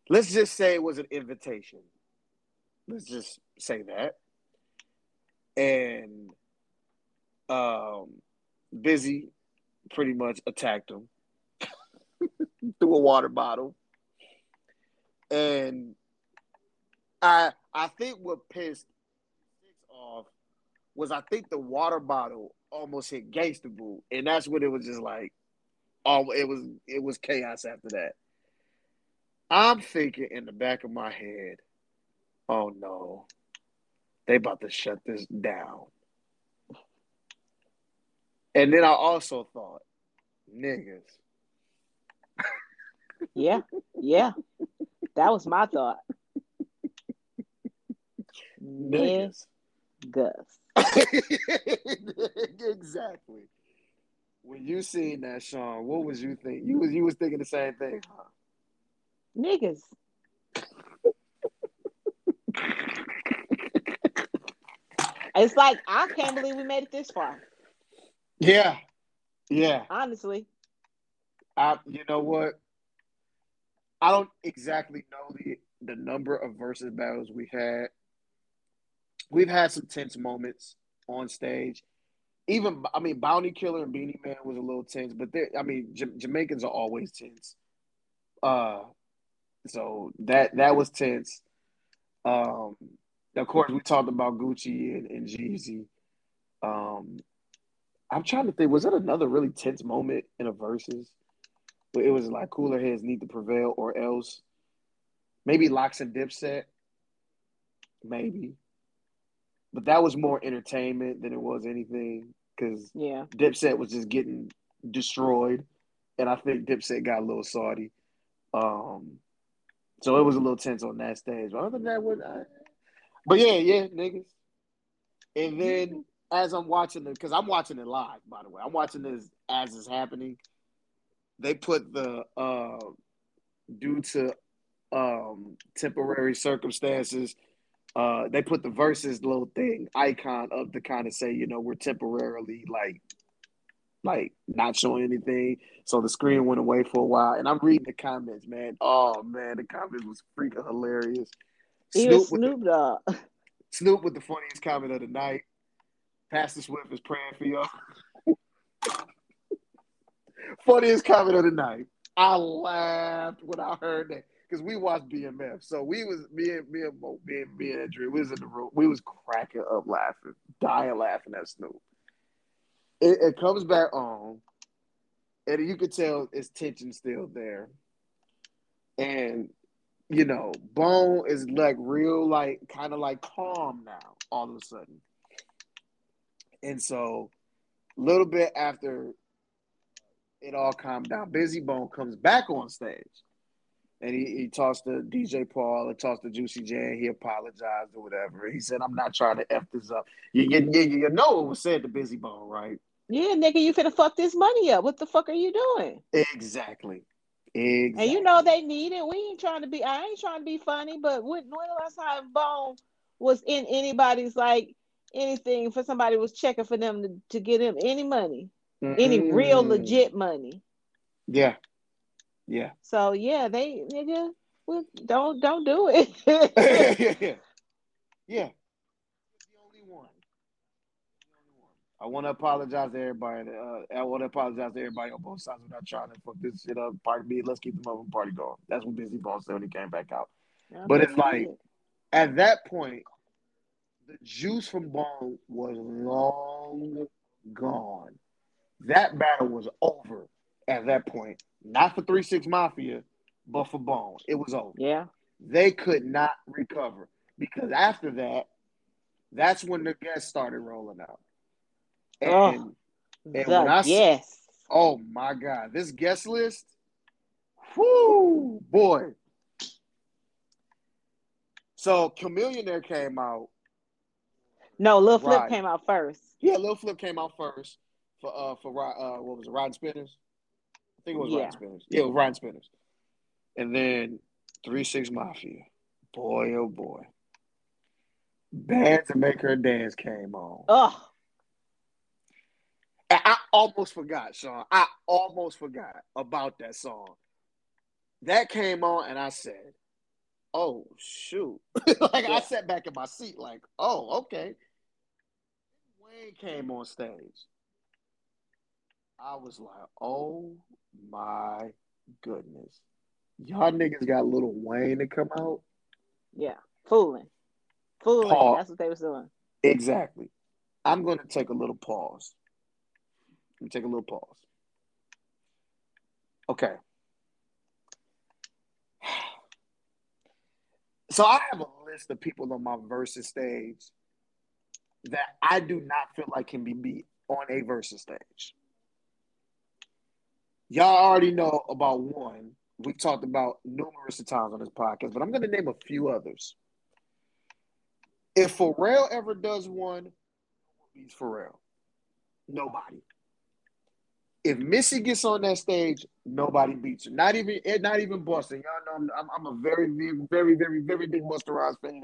[SPEAKER 2] Let's just say it was an invitation. Let's just say that. And um, Bizzy pretty much attacked him through a water bottle. And I I think what pissed off was I think the water bottle almost hit Gangsta Boo, and that's when it was just like, oh, it was it was chaos after that. I'm thinking in the back of my head, oh no, they about to shut this down. And then I also thought, niggas,
[SPEAKER 1] Yeah, yeah. That was my thought.
[SPEAKER 2] niggas.
[SPEAKER 1] Niggas.
[SPEAKER 2] exactly. When you seen that, Sean, what was you think? You was you was thinking the same thing, huh?
[SPEAKER 1] Niggas. It's like I can't believe we made it this far.
[SPEAKER 2] Yeah, yeah.
[SPEAKER 1] Honestly.
[SPEAKER 2] I, you know what? I don't exactly know the the number of versus battles we had. We've had some tense moments on stage. Even I mean, Bounty Killer and Beenie Man was a little tense, but they I mean, J- Jamaicans are always tense. Uh, so that that was tense. Um, of course, we talked about Gucci and, and Jeezy. Um, I'm trying to think. Was that another really tense moment in a versus? But it was like cooler heads need to prevail, or else maybe LOX and dipset, maybe. But that was more entertainment than it was anything because
[SPEAKER 1] Yeah.
[SPEAKER 2] Dipset was just getting destroyed, and I think Dipset got a little salty. Um, so it was a little tense on that stage. But other than that, what? I, but yeah, yeah, niggas. And then as I'm watching it, because I'm watching it live, by the way, I'm watching this as it's happening. They put the uh, due to um, temporary circumstances. Uh, they put the verses little thing icon up to kind of say, you know, we're temporarily like, like not showing anything. So the screen went away for a while, and I'm reading the comments, man. Oh man, the comments was freaking hilarious.
[SPEAKER 1] Even
[SPEAKER 2] the-
[SPEAKER 1] Snoop Dogg.
[SPEAKER 2] Snoop with the funniest comment of the night. Pastor Swift is praying for y'all. funniest comment of the night. I laughed when I heard that because we watched BMF. So we was me and me and Mo, me and me and we was in the room. We was cracking up laughing, dying laughing at Snoop. It, it comes back on, and you could tell it's tension still there. And you know, Bone is like real, like kind of like calm now, all of a sudden. And so, a little bit after it all calmed down, Bizzy Bone comes back on stage and he, he talks to DJ Paul and talks to Juicy J and he apologized or whatever. He said, I'm not trying to F this up. You, you, you, you know what was said to Bizzy Bone, right?
[SPEAKER 1] Yeah, nigga, you finna fuck this money up. What the fuck are you doing?
[SPEAKER 2] Exactly. Exactly.
[SPEAKER 1] And you know they need it. We ain't trying to be. I ain't trying to be funny, but when, when the last time Bone was in anybody's like anything for somebody was checking for them to, to get him any money, mm-hmm. any real legit money.
[SPEAKER 2] Yeah, yeah.
[SPEAKER 1] So yeah, they nigga, don't don't do it.
[SPEAKER 2] yeah, yeah, yeah. I want to apologize to everybody. Uh, I want to apologize to everybody on both sides. We're not trying to fuck this shit up. Party B, let's keep the mother party going. That's what Bizzy Bone said when he came back out. Yeah, but it's like at that point, the juice from Bone was long gone. That battle was over at that point. Not for Three Six Mafia, but for Bone. It was over.
[SPEAKER 1] Yeah.
[SPEAKER 2] They could not recover because after that, that's when the guests started rolling out. And, oh, and when I yes. oh my God, this guest list, whoo, boy. So Chamillionaire came out.
[SPEAKER 1] No, Lil Flip came out first.
[SPEAKER 2] Yeah, Lil Flip came out first for uh for uh what was it, Rod Spinners? I think it was yeah. Riding Spinners. Yeah, it was Riding Spinners. And then Three Six Mafia. Boy, oh boy. Bad to Make Her Dance came on.
[SPEAKER 1] Oh.
[SPEAKER 2] I almost forgot, Sean. I almost forgot about that song. That came on, and I said, "Oh shoot!" like yeah. I sat back in my seat, like, "Oh, okay." Wayne came on stage. I was like, "Oh my goodness, y'all niggas got little Wayne to come out."
[SPEAKER 1] Yeah, fooling, fooling. Pause. That's what they was doing.
[SPEAKER 2] Exactly. I'm going to take a little pause take a little pause. Okay. So I have a list of people on my versus stage that I do not feel like can be beat on a versus stage. Y'all already know about one. We talked about numerous times on this podcast, but I'm going to name a few others. If Pharrell ever does one, beats Pharrell. Nobody if Missy gets on that stage, nobody beats her. Not even eh, not even Busta. Y'all know I'm, I'm, a very, very, very, very, very big Busta Rhymes fan.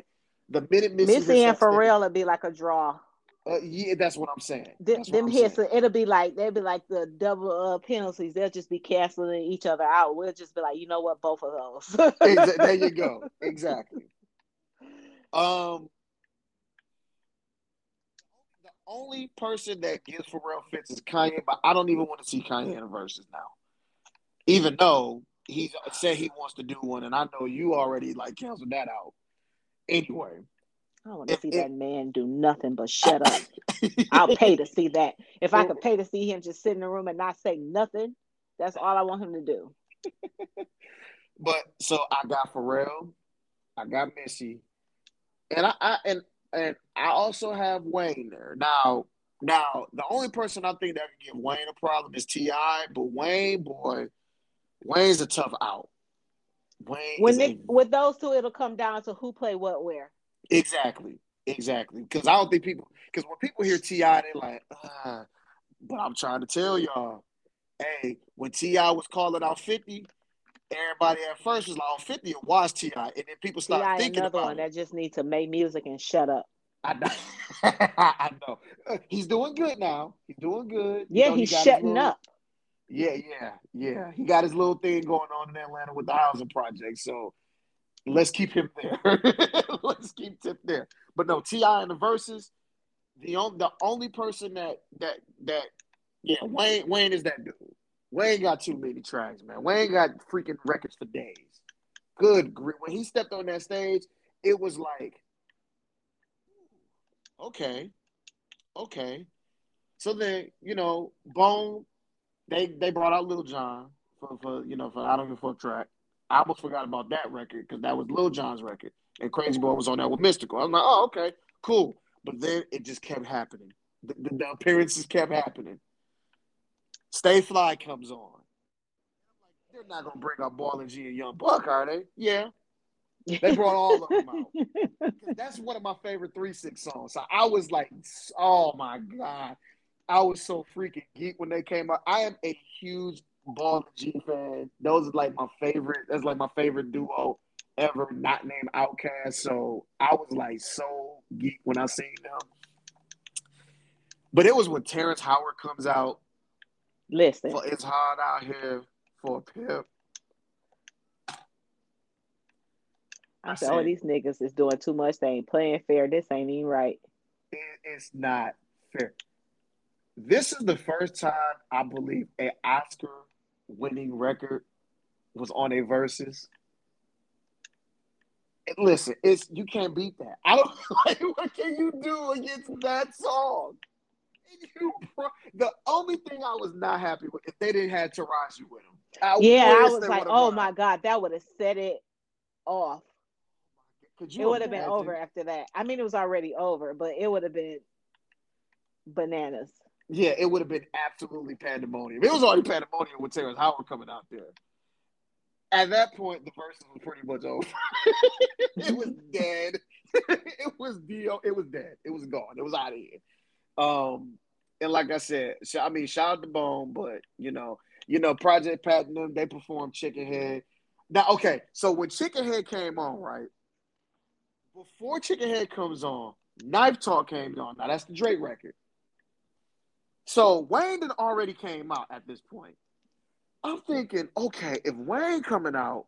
[SPEAKER 2] The minute Missy,
[SPEAKER 1] Missy and Pharrell would be like a draw.
[SPEAKER 2] Uh, yeah, that's what I'm saying.
[SPEAKER 1] That's them hits, so it'll be like they'll be like the double uh, penalties. They'll just be canceling each other out. We'll just be like, you know what, both of those.
[SPEAKER 2] there you go. Exactly. Um, the only person that gives Pharrell fits is Kanye, but I don't even want to see Kanye in a verses now. Even though he said he wants to do one, and I know you already like canceled that out. Anyway.
[SPEAKER 1] I want to see that man do nothing but shut up. I'll pay to see that. If I could pay to see him just sit in the room and not say nothing, that's all I want him to do.
[SPEAKER 2] but so I got Pharrell, I got Missy, and I, I and and I also have Wayne there. Now, now the only person I think that can give Wayne a problem is T.I., but Wayne, boy, Wayne's a tough out. Wayne
[SPEAKER 1] when they, a, with those two, it'll come down to who play what where.
[SPEAKER 2] Exactly, exactly. Because I don't think people because when people hear T.I., they're like, uh, but I'm trying to tell y'all, hey, when T.I. was calling out fifty, everybody at first was like, "Oh, 50 and watch T.I." and then people start T.I. thinking another about
[SPEAKER 1] one it. that just needs to make music and shut up.
[SPEAKER 2] I know. I know. He's doing good now. He's doing good.
[SPEAKER 1] Yeah,
[SPEAKER 2] you know,
[SPEAKER 1] he's he shutting little, up.
[SPEAKER 2] Yeah, yeah, yeah. He got his little thing going on in Atlanta with the housing project. So let's keep him there. let's keep Tip there. But no, T.I. in the verses, the only the only person that that that yeah, Wayne Wayne is that dude. Wayne got too many tracks, man. Wayne got freaking records for days. good when he stepped on that stage, it was like, okay, okay. So then, you know, Bone, they they brought out Lil Jon for, for you know, for I don't give a fuck track. I almost forgot about that record because that was Lil Jon's record. And Krayzie Bone was on that with Mystikal. I'm like, oh, okay, cool. But then it just kept happening. The, the, the appearances kept happening. Stay Fly comes on. They're not gonna bring up Ball and G and Young Buck, are they? Yeah. They brought all of them out. That's one of my favorite three six songs. So I was like, oh my god, I was so freaking geek when they came out. I am a huge Ball G fan. Those are like my favorite. That's like my favorite duo ever, not named OutKast. So I was like so geek when I seen them. But it was when Terrence Howard comes out.
[SPEAKER 1] Listen,
[SPEAKER 2] for it's hard out here for a pimp.
[SPEAKER 1] I, said, oh, these niggas is doing too much. They ain't playing fair. This ain't even right.
[SPEAKER 2] It, it's not fair. This is the first time I believe a Oscar winning record was on a versus. Listen, it's you can't beat that. I don't like what can you do against that song? You, the only thing I was not happy with if they didn't have Taraji with them.
[SPEAKER 1] I yeah, I was like, oh my god, that would have set it off. it would have been over after that. I mean, it was already over, but it would have been bananas.
[SPEAKER 2] Yeah, it would have been absolutely pandemonium. It was already pandemonium with Terrence Howard coming out there. At that point, the verses was pretty much over. it was dead. it was deal. It was dead. It was gone. It was out of here. Um, and like I said, I mean, shout out to Bone, but you know, you know, Project them, they performed Chickenhead. Now, okay, so when Chickenhead came on, right? Before Chickenhead comes on, Knife Talk came on. Now that's the Drake record. So Wayne had already came out at this point. I'm thinking, okay, if Wayne coming out,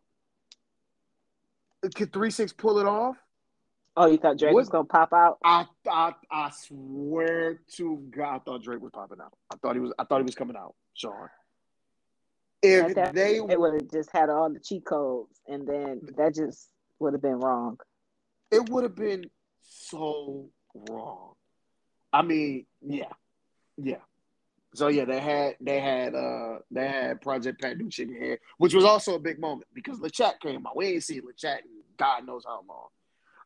[SPEAKER 2] could Three Six pull it off?
[SPEAKER 1] Oh, you thought Drake what? was gonna pop out?
[SPEAKER 2] I, I I swear to God, I thought Drake was popping out. I thought he was. I thought he was coming out, Sean.
[SPEAKER 1] If that, they, it would have just had all the cheat codes, and then that just would have been wrong.
[SPEAKER 2] It would have been so wrong. I mean, yeah, yeah. So yeah, they had they had uh they had Project Pat Chicken Head, which was also a big moment because La Chat came out. We ain't seen La Chat in God knows how long.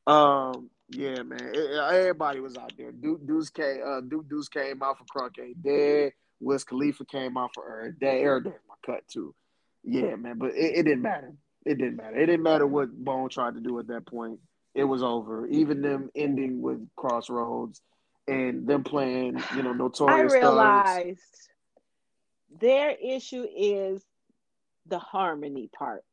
[SPEAKER 2] Um, yeah, man, it, everybody was out there. Duke Deuce came, uh, Duke Deuce came out for Crunk Ain't Dead. Wiz Khalifa came out for Every Day. Every Day my cut too. Yeah, man, but it, it, didn't matter. It didn't matter. It didn't matter what Bone tried to do at that point. It was over. Even them ending with Crossroads and them playing, you know, notorious.
[SPEAKER 1] I realized thugs. their issue is the harmony part.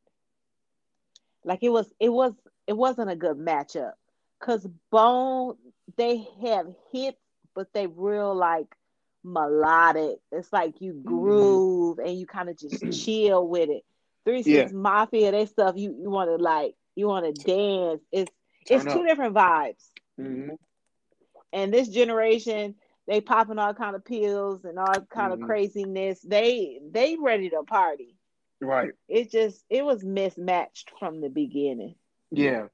[SPEAKER 1] Like it was, it was, it wasn't a good matchup because Bone they have hits, but they real like melodic. It's like you mm-hmm. groove mm-hmm. and you kind of just chill with it. Three Six yeah. Mafia, they stuff you you want to like you want to dance. It's Turn it's up. two different vibes. Mm-hmm. And this generation, they popping all kind of pills and all kind mm-hmm. of craziness. They they ready to party.
[SPEAKER 2] Right.
[SPEAKER 1] It just it was mismatched from the beginning.
[SPEAKER 2] Yeah.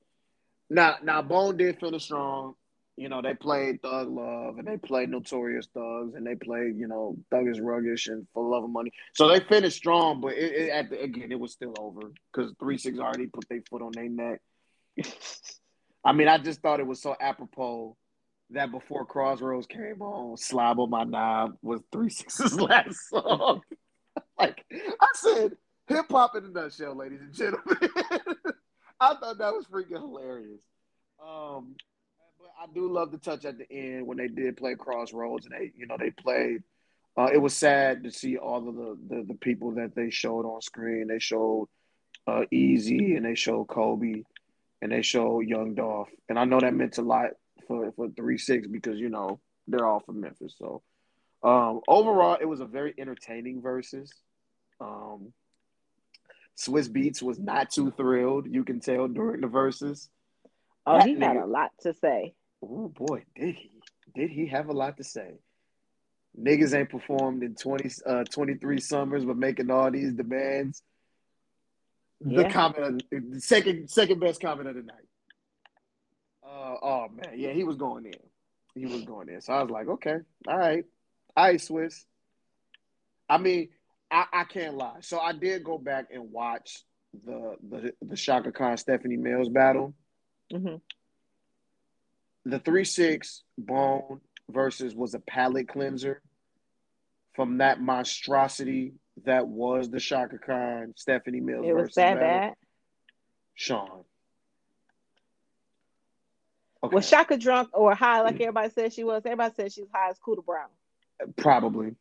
[SPEAKER 2] Now now Bone did finish strong. You know, they played Thug Love and they played Notorious Thugs and they played, you know, Thuggish Ruggish and For Love of Money. So they finished strong, but it, it, at the, again, it was still over because 3 6 already put their foot on their neck. I mean, I just thought it was so apropos that before Crossroads came on, Slob on My Knob was Three Six's last song. like I said, hip hop in a nutshell, ladies and gentlemen. I thought that was freaking hilarious. Um, but I do love the touch at the end when they did play Crossroads and they, you know, they played. Uh, it was sad to see all of the, the, the people that they showed on screen. They showed uh, Eazy and they showed Kobe and they showed Young Dolph, and I know that meant a lot for for three six because you know they're all from Memphis. So um, overall, it was a very entertaining versus. Um, Swizz Beatz was not too thrilled. You can tell during the verses.
[SPEAKER 1] Oh, he nigga, had a lot to say.
[SPEAKER 2] Oh boy, did he? Did he have a lot to say? Niggas ain't performed in 20, uh, 23 summers, but making all these demands. The comment, of, the second second best comment of the night. Uh, oh man, yeah, he was going in. He was going in. So I was like, okay, all right, all right, Swizz. I mean, I, I can't lie. So I did go back and watch the the the Chaka Khan Stephanie Mills battle.
[SPEAKER 1] Mhm.
[SPEAKER 2] The three six bone versus was a palate cleanser from that monstrosity that was the Chaka Khan Stephanie Mills
[SPEAKER 1] It was that
[SPEAKER 2] battle.
[SPEAKER 1] bad.
[SPEAKER 2] Sean. Okay.
[SPEAKER 1] Was Chaka drunk or high like mm. everybody said she was? Everybody said she was high as Cooter Brown.
[SPEAKER 2] Probably.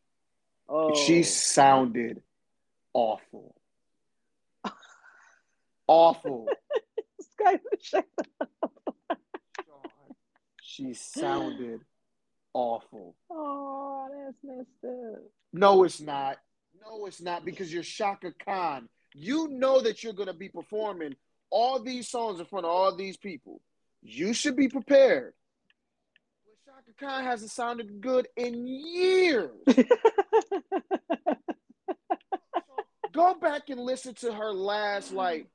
[SPEAKER 1] Oh,
[SPEAKER 2] She sounded awful. awful.
[SPEAKER 1] This guy was Chaka.
[SPEAKER 2] She sounded awful.
[SPEAKER 1] Oh, that's messed up.
[SPEAKER 2] No, it's not. No, it's not because you're Chaka Khan. You know that you're going to be performing all these songs in front of all these people. You should be prepared. But Chaka Khan hasn't sounded good in years. Go back and listen to her last, like,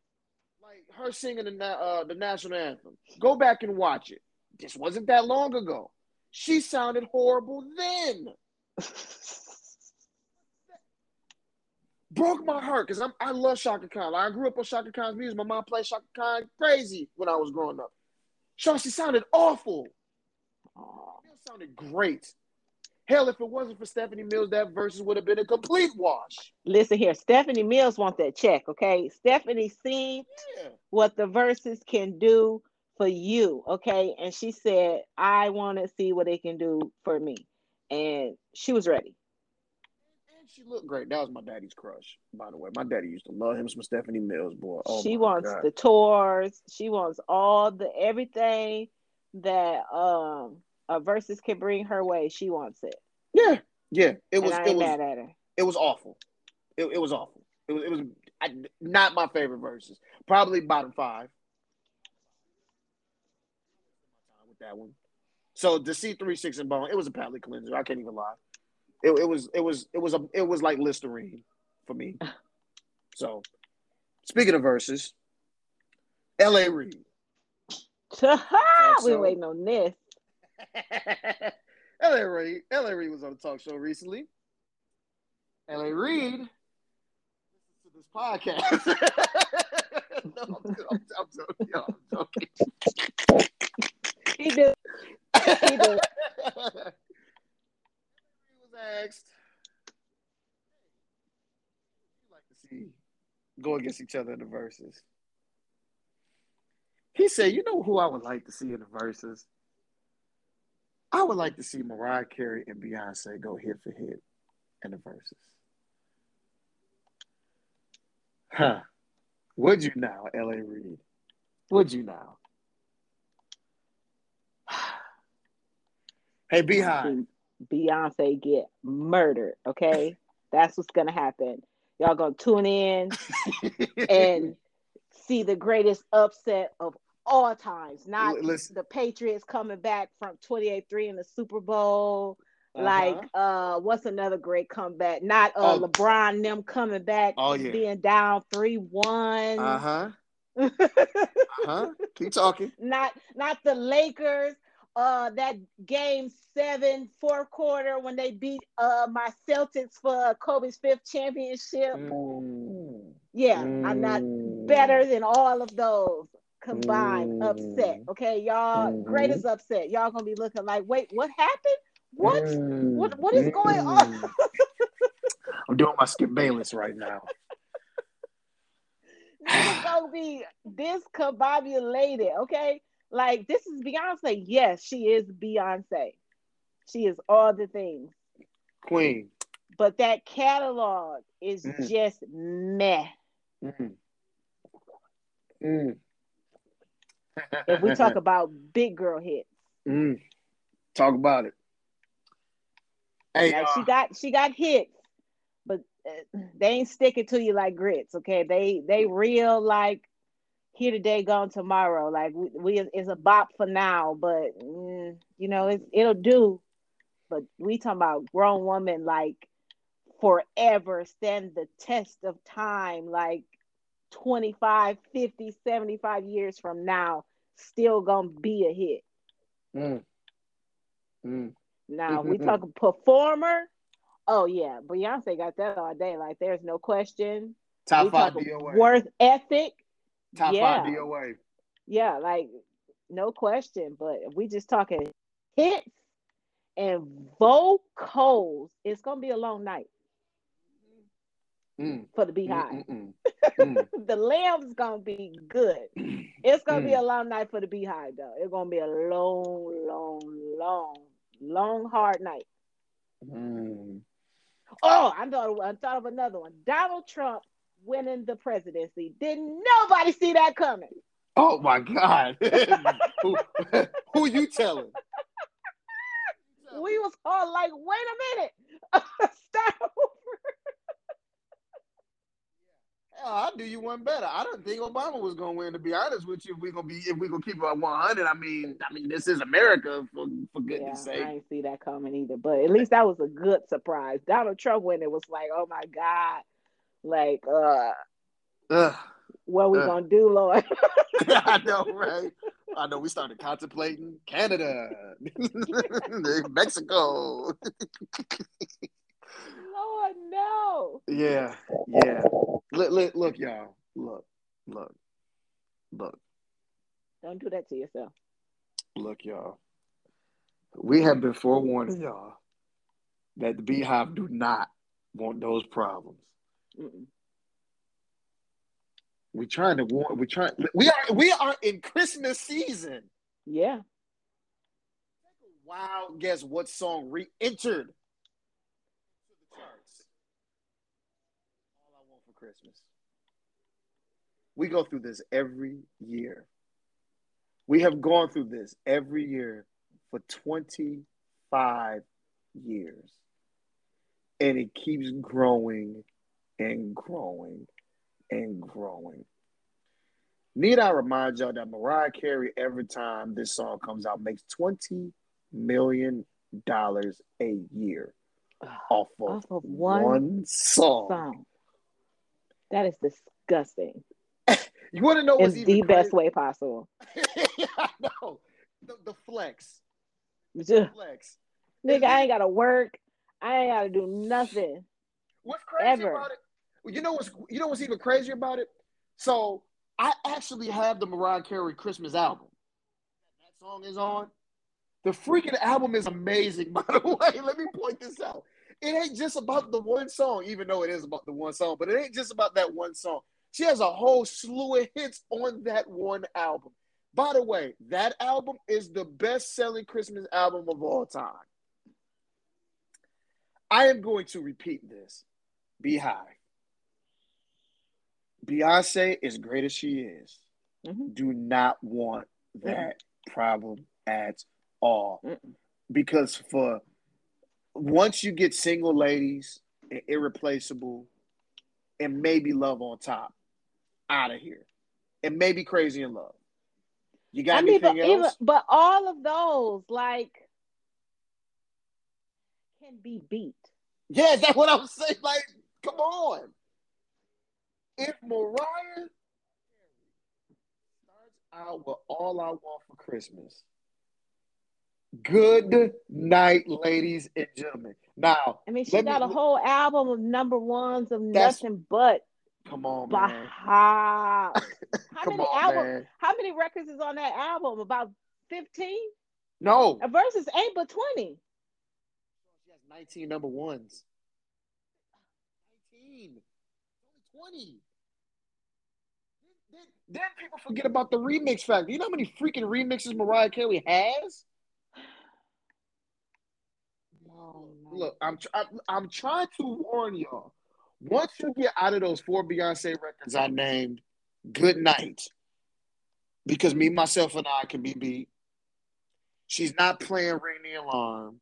[SPEAKER 2] like her singing the uh, the national anthem. Go back and watch it. This wasn't that long ago. She sounded horrible then. broke my heart because I'm I love Chaka Khan. I grew up on Chaka Khan's music. My mom played Chaka Khan crazy when I was growing up. She sounded awful.
[SPEAKER 1] Oh,
[SPEAKER 2] It sounded great. Hell, if it wasn't for Stephanie Mills, that versus would have been a complete wash.
[SPEAKER 1] Listen here, Stephanie Mills wants that check, okay? Stephanie seen
[SPEAKER 2] Yeah.
[SPEAKER 1] what the verses can do for you, okay? And she said, I want to see what they can do for me. And she was ready.
[SPEAKER 2] She looked great. That was my daddy's crush, by the way. My daddy used to love him some Stephanie Mills, boy. Oh
[SPEAKER 1] she wants
[SPEAKER 2] God.
[SPEAKER 1] the tours. She wants all the everything that um a versus can bring her way. She wants it.
[SPEAKER 2] Yeah, yeah. It was it was
[SPEAKER 1] mad at her.
[SPEAKER 2] it was awful. It, it was awful. It was it was I, not my favorite verses. Probably bottom five. With that one. So the C three six and bone, it was a palate cleanser. I can't even lie. It, it was it was it was a it was like Listerine for me. So speaking of verses, L.A. Reid.
[SPEAKER 1] we
[SPEAKER 2] so.
[SPEAKER 1] waiting on this.
[SPEAKER 2] L.A. Reid. L.A. Reid was on a talk show recently. L.A. Reid listens to this podcast. no, I'm, I'm, I'm joking. Yo, I'm joking.
[SPEAKER 1] He did. He did.
[SPEAKER 2] He was asked, "Who would you like to see go against each other in the verses?" He said, "You know who I would like to see in the verses? I would like to see Mariah Carey and Beyonce go hit for hit in the verses." Huh? Would you now, L.A. Reid? Would you now? Hey, BeyHive.
[SPEAKER 1] Beyonce get murdered. Okay, that's what's gonna happen. Y'all gonna tune in and see the greatest upset of all times. Not
[SPEAKER 2] listen.
[SPEAKER 1] the Patriots coming back from 28-3 in the Super Bowl.
[SPEAKER 2] Uh-huh.
[SPEAKER 1] Like uh what's another great comeback? Not uh
[SPEAKER 2] Oh.
[SPEAKER 1] LeBron them coming back
[SPEAKER 2] Oh, yeah.
[SPEAKER 1] being down 3-1.
[SPEAKER 2] Uh huh. Uh huh. Keep talking.
[SPEAKER 1] not not the Lakers. Uh, that game seven, fourth quarter when they beat uh my Celtics for Kobe's fifth championship.
[SPEAKER 2] Mm.
[SPEAKER 1] Yeah, I'm not
[SPEAKER 2] Mm.
[SPEAKER 1] better than all of those combined.
[SPEAKER 2] Mm.
[SPEAKER 1] Upset, okay, y'all.
[SPEAKER 2] Mhm.
[SPEAKER 1] Greatest upset. Y'all gonna be looking like, wait, what happened? What?
[SPEAKER 2] Mm.
[SPEAKER 1] What? What is going on?
[SPEAKER 2] Mm. I'm doing my Skip Bayless right now.
[SPEAKER 1] Niggas gonna be discombobulated, okay? Like this is Beyonce. Yes, she is Beyonce. She is all the things.
[SPEAKER 2] Queen.
[SPEAKER 1] But that catalog is
[SPEAKER 2] Mm.
[SPEAKER 1] just meh.
[SPEAKER 2] Mm. Mm.
[SPEAKER 1] If we talk about big girl hits.
[SPEAKER 2] Mm. Talk about it. Hey,
[SPEAKER 1] Like
[SPEAKER 2] uh,
[SPEAKER 1] she got she got hits, but uh, they ain't sticking to you like grits. Okay, they they real like here today, gone tomorrow. Like we, we it's a bop for now, but mm, you know it's it'll do. But we talking about grown woman like forever stand the test of time. Like 25, 50, 75 years from now still gonna be a hit.
[SPEAKER 2] Mm. Mm.
[SPEAKER 1] Now we talk performer. Oh yeah, Beyonce got that all day. Like there's no question.
[SPEAKER 2] Top
[SPEAKER 1] We
[SPEAKER 2] five
[SPEAKER 1] Worth ethic.
[SPEAKER 2] Top
[SPEAKER 1] yeah.
[SPEAKER 2] five DOA.
[SPEAKER 1] Yeah, like no question. But we just talking hits and vocals, it's gonna be a long night
[SPEAKER 2] Mm.
[SPEAKER 1] for the BeyHive.
[SPEAKER 2] Mm, mm, mm.
[SPEAKER 1] the lamb's gonna be good. It's gonna be
[SPEAKER 2] Mm.
[SPEAKER 1] a long night for the BeyHive, though. It's gonna be a long, long, long, long, hard night.
[SPEAKER 2] Mm.
[SPEAKER 1] Oh, I thought I thought of another one. Donald Trump winning the presidency. Didn't nobody see that coming?
[SPEAKER 2] Oh my God. who, who you telling?
[SPEAKER 1] We was all like, wait a minute. Start over.
[SPEAKER 2] Hell, I'll do you one better. I don't think Obama was gonna win. To be honest with you, if we're gonna be if we're gonna keep it at one hundred, I mean, I mean, this is America for for
[SPEAKER 1] Yeah,
[SPEAKER 2] goodness
[SPEAKER 1] I
[SPEAKER 2] sake.
[SPEAKER 1] ain't see that coming either. But at least that was a good surprise. Donald Trump winning it was like, oh my God. Like, uh,
[SPEAKER 2] Ugh.
[SPEAKER 1] what we
[SPEAKER 2] Uh.
[SPEAKER 1] gonna do, Lord?
[SPEAKER 2] I know, right? I know. We started contemplating Canada, Mexico.
[SPEAKER 1] Lord, no.
[SPEAKER 2] Yeah, yeah. Look, look, look, y'all. Look, look, look,
[SPEAKER 1] Don't do that to yourself.
[SPEAKER 2] look, y'all. We have been forewarning y'all that the BeyHive do not want those problems.
[SPEAKER 1] Mm-mm.
[SPEAKER 2] We're trying to warn. We're trying. We are. We are in Christmas season.
[SPEAKER 1] Yeah.
[SPEAKER 2] Wow. Guess what song re-entered to the charts? All I want for Christmas. We go through this every year. We have gone through this every year for 25 years. And it keeps growing and growing and growing. Need I remind y'all that Mariah Carey, every time this song comes out, makes $20 million a year off of,
[SPEAKER 1] Off of
[SPEAKER 2] one,
[SPEAKER 1] one
[SPEAKER 2] song.
[SPEAKER 1] Song. That is disgusting.
[SPEAKER 2] You want to know what's
[SPEAKER 1] the best way possible.
[SPEAKER 2] I know. The, the flex.
[SPEAKER 1] Just,
[SPEAKER 2] Flex.
[SPEAKER 1] nigga, I ain't gotta work. I ain't gotta do nothing.
[SPEAKER 2] What's crazy
[SPEAKER 1] Ever.
[SPEAKER 2] about it? You know what's you know what's even crazier about it? So I actually have the Mariah Carey Christmas album. That song is on. The freaking album is amazing, by the way. Let me point this out. It ain't just about the one song, even though it is about the one song, but it ain't just about that one song. She has a whole slew of hits on that one album. By the way, that album is the best selling Christmas album of all time. I am going to repeat this. BeyHive. Beyonce, as great as she is,
[SPEAKER 1] Mhm.
[SPEAKER 2] do not want that problem at all.
[SPEAKER 1] Mm-mm.
[SPEAKER 2] Because for once you get single ladies and irreplaceable and maybe love on top, out of here. And maybe crazy in love. You got
[SPEAKER 1] I mean,
[SPEAKER 2] anything
[SPEAKER 1] but even
[SPEAKER 2] else?
[SPEAKER 1] but all of those like can be beat.
[SPEAKER 2] Yeah, that's what I'm saying. Like, come on. If Mariah starts out with all I want for Christmas, good night, ladies and gentlemen. Now,
[SPEAKER 1] I mean, she
[SPEAKER 2] Let me-
[SPEAKER 1] got a whole album of number ones of nothing but
[SPEAKER 2] come on, man.
[SPEAKER 1] How many
[SPEAKER 2] on,
[SPEAKER 1] albums?
[SPEAKER 2] man.
[SPEAKER 1] How many records is on that album? About fifteen.
[SPEAKER 2] No,
[SPEAKER 1] A versus ain't but twenty.
[SPEAKER 2] she has 19 number ones. 19. Only 20. Then, then people forget about the remix factor. You know how many freaking remixes Mariah Carey has?
[SPEAKER 1] Oh, no.
[SPEAKER 2] Look, I'm tr- I'm, I'm trying to warn y'all. Once you get out of those four Beyonce records I named, good night. Because me, myself, and I can be beat. She's not playing Ring the Alarm.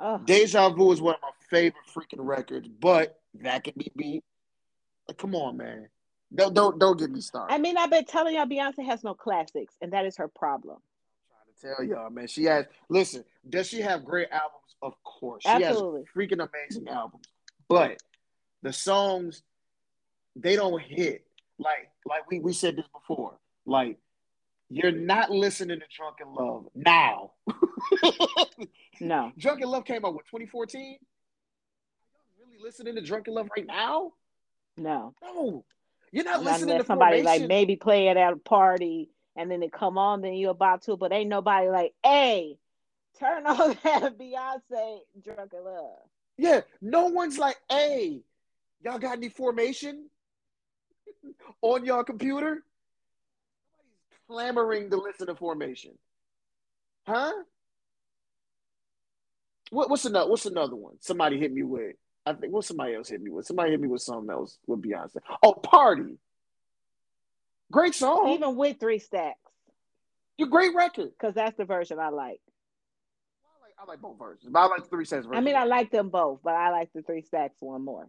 [SPEAKER 1] Ugh.
[SPEAKER 2] Deja Vu is one of my favorite freaking records, but that can be beat. Like, come on, man. Don't don't don't get me started.
[SPEAKER 1] I mean, I've been telling y'all Beyonce has no classics, and that is her problem.
[SPEAKER 2] I'm trying to tell y'all, man. She has listen, does she have great albums? Of course. She
[SPEAKER 1] Absolutely.
[SPEAKER 2] has freaking amazing albums. But the songs, they don't hit. like like we, we said this before. Like you're not listening to Drunk in Love now.
[SPEAKER 1] no.
[SPEAKER 2] Drunk in Love came out with 2014. Listening to Drunk in Love right now?
[SPEAKER 1] No.
[SPEAKER 2] No. You're not listening to
[SPEAKER 1] somebody
[SPEAKER 2] Formation.
[SPEAKER 1] like maybe play it at a party and then it come on, then you're about to, but ain't nobody like, hey, turn on that Beyonce Drunk in Love.
[SPEAKER 2] Yeah, no one's like, hey, y'all got any formation on your computer? Nobody's clamoring to listen to formation. Huh? What, what's another what's another one? Somebody hit me with. I think what somebody else hit me with. Somebody hit me with something else with Beyonce. Oh, party. Great song.
[SPEAKER 1] Even with three stacks.
[SPEAKER 2] Your great record.
[SPEAKER 1] Because that's the version I like.
[SPEAKER 2] I like both versions, but I like the three stacks version.
[SPEAKER 1] I mean, I like them both, but I like the three stacks one more.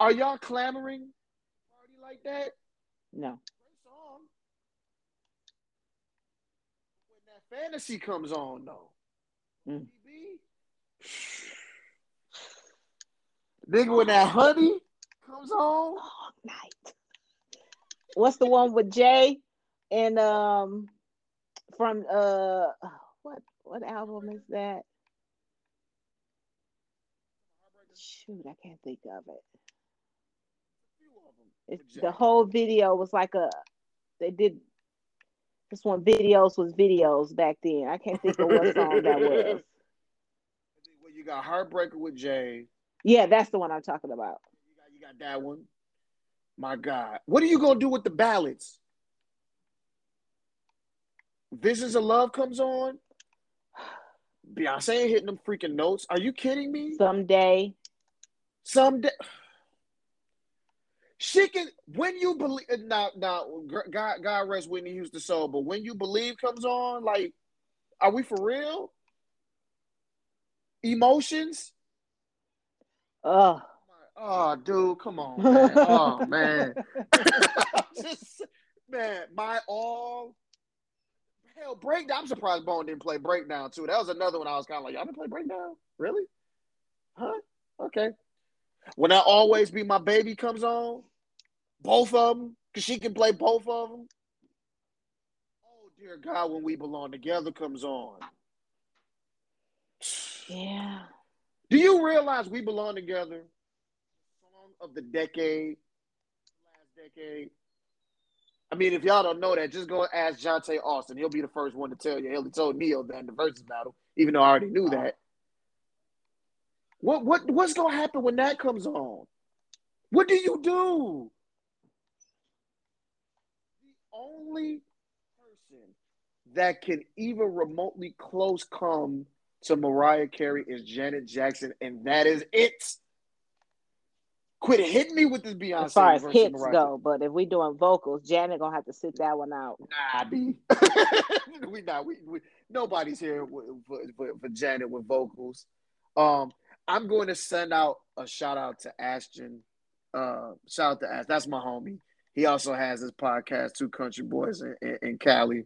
[SPEAKER 2] Are y'all clamoring party like that?
[SPEAKER 1] No.
[SPEAKER 2] Great song. When that fantasy comes on, though,
[SPEAKER 1] mm.
[SPEAKER 2] Nigga, when that honey comes on,
[SPEAKER 1] night. What's the one with Jay and um from uh what what album is that? Shoot, I can't think of it. It's, the whole video was like a they did this one videos was videos back then. I can't think of what song that was.
[SPEAKER 2] Well, you got Heartbreaker with Jay.
[SPEAKER 1] Yeah, that's the one I'm talking about.
[SPEAKER 2] You got, you got that one. My God. What are you gonna do with the ballads? Visions of Love comes on. Beyonce ain't hitting them freaking notes. Are you kidding me?
[SPEAKER 1] Someday.
[SPEAKER 2] Someday. She can when you believe uh, now now God God rest Whitney Houston soul, but when you believe comes on, like, are we for real? Emotions?
[SPEAKER 1] Oh.
[SPEAKER 2] Oh, dude, come on, man. oh man. Just man, my all Hell, breakdown. I'm surprised Bone didn't play breakdown too. That was another one I was kind of like, y'all didn't play breakdown, really? Huh? Okay. When I always be my baby comes on, both of them, because she can play both of them. Oh dear God, when we belong together comes on.
[SPEAKER 1] Yeah.
[SPEAKER 2] Do you realize we belong together? Song of the decade, last decade. I mean, if y'all don't know that, just go ask Johntá Austin. He'll be the first one to tell you. He told Neil that in the versus battle, even though I already knew that. What what what's gonna happen when that comes on? What do you do? The only person that can even remotely close come to Mariah Carey is Janet Jackson, and that is it. Quit hitting me with this Beyonce.
[SPEAKER 1] As far as hits Mariah. go, but if we doing vocals, Janet gonna have to sit that one out.
[SPEAKER 2] Nah, B. we not. We, we nobody's here for, for, for Janet with vocals. Um, I'm going to send out a shout out to Ashton. Uh, shout out to Ashton. That's my homie. He also has his podcast, Two Country Boys in, in, in Cali.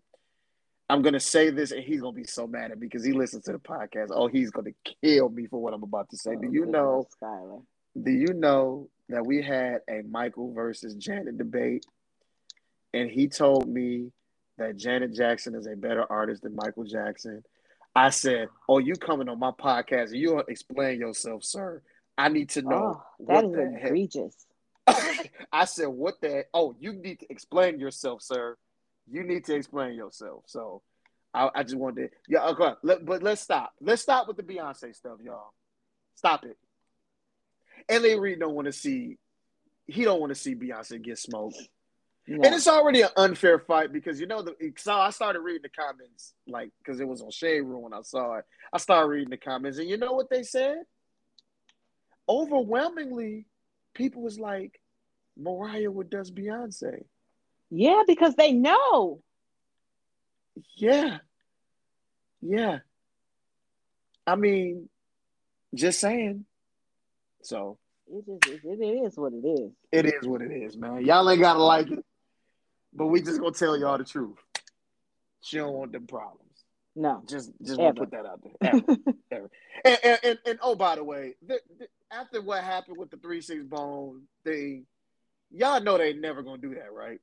[SPEAKER 2] I'm gonna say this, and he's gonna be so mad at me because he listens to the podcast. Oh, he's gonna kill me for what I'm about to say. Oh, Do you know, Skyler? Do you know that we had a Michael versus Janet debate? And he told me that Janet Jackson is a better artist than Michael Jackson. I said, Oh, you coming on my podcast and you explain yourself, sir. I need to know.
[SPEAKER 1] Oh, that is egregious.
[SPEAKER 2] I said, What the oh, you need to explain yourself, sir. You need to explain yourself. So I, I just wanted to, yeah, okay. Let, but let's stop. Let's stop with the Beyonce stuff, y'all. Stop it. L.A. Reid don't want to see he don't want to see Beyonce get smoked. No. And it's already an unfair fight because you know the so I started reading the comments like because it was on Shade Room when I saw it. I started reading the comments and you know what they said? Overwhelmingly, people was like, Mariah would does Beyonce.
[SPEAKER 1] Yeah, because they know.
[SPEAKER 2] Yeah. Yeah. I mean, just saying. So
[SPEAKER 1] it just it is what it is.
[SPEAKER 2] It is what it is, man. Y'all ain't gotta like it, but we just gonna tell y'all the truth. She don't want them problems.
[SPEAKER 1] No,
[SPEAKER 2] just just want to put that out there. Ever, ever. And, and, and, and, oh, by the way, the, the, after what happened with the three six bone thing, y'all know they never gonna do that, right?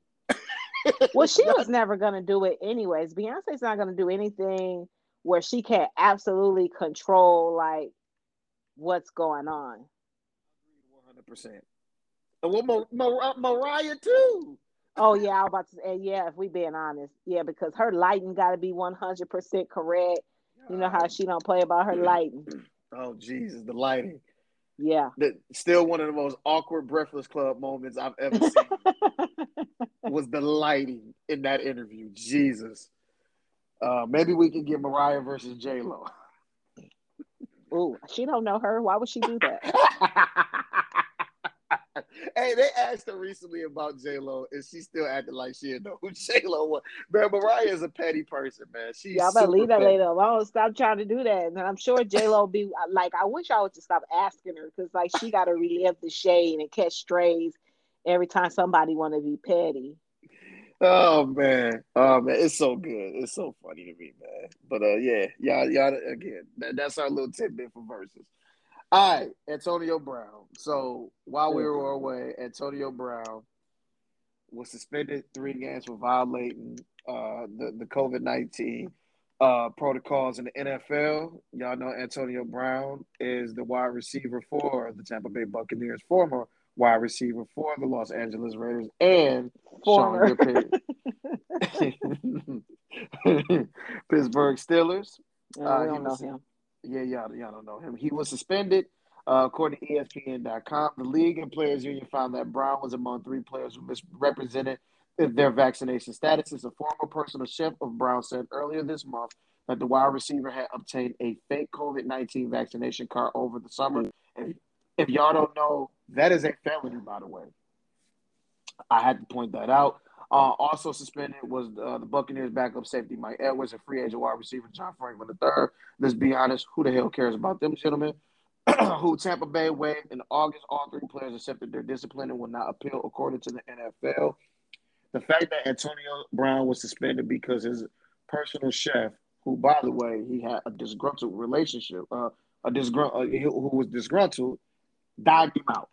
[SPEAKER 1] Well, she was never gonna do it anyways. Beyonce's not gonna do anything where she can't absolutely control like what's going on.
[SPEAKER 2] One hundred percent. Well, Mar- Mar- uh, Mariah too.
[SPEAKER 1] Oh yeah, I was about to say yeah. If we being honest, yeah, because her lighting got to be one hundred percent correct. You know how she don't play about her lighting.
[SPEAKER 2] Oh Jesus, the lighting.
[SPEAKER 1] Yeah.
[SPEAKER 2] The, still one of the most awkward Breakfast Club moments I've ever seen was the lighting in that interview. Jesus. Uh, maybe we can get Mariah versus J Lo.
[SPEAKER 1] Ooh, she don't know her. Why would she do that?
[SPEAKER 2] hey, they asked her recently about J Lo, and she still acting like she didn't know who J Lo was. Man, Mariah is a petty person, man. She's
[SPEAKER 1] Y'all better leave that lady alone. Stop trying to do that. And I'm sure J Lo be like, I wish I would just stop asking her because like she got to relive the shade and catch strays every time somebody want to be petty.
[SPEAKER 2] Oh man, oh man, it's so good. It's so funny to me, man. But uh, yeah, y'all, y'all again. That, that's our little tidbit for verses. All right, Antonio Brown. So while we were away, Antonio Brown was suspended three games for violating uh, the the COVID nineteen uh, protocols in the NFL. Y'all know Antonio Brown is the wide receiver for the Tampa Bay Buccaneers, former wide receiver for the Los Angeles Raiders, and former Pittsburgh Steelers.
[SPEAKER 1] Uh, don't know him.
[SPEAKER 2] Yeah, y'all, y'all don't know him. He was suspended. Uh, according to ESPN.com, the league and players union found that Brown was among three players who misrepresented their vaccination status. As a former personal chef of Brown said earlier this month that the wide receiver had obtained a fake COVID 19 vaccination card over the summer. If, if y'all don't know, that is a felony, by the way. I had to point that out. Uh, also suspended was uh, the Buccaneers backup safety Mike Edwards and free agent wide receiver John Franklin III. Let's be honest, who the hell cares about them gentlemen? who Tampa Bay waived in August. All three players accepted their discipline and will not appeal, according to the NFL. The fact that Antonio Brown was suspended because his personal chef, who by the way he had a disgruntled relationship, uh, a disgruntled uh, who was disgruntled, died him out.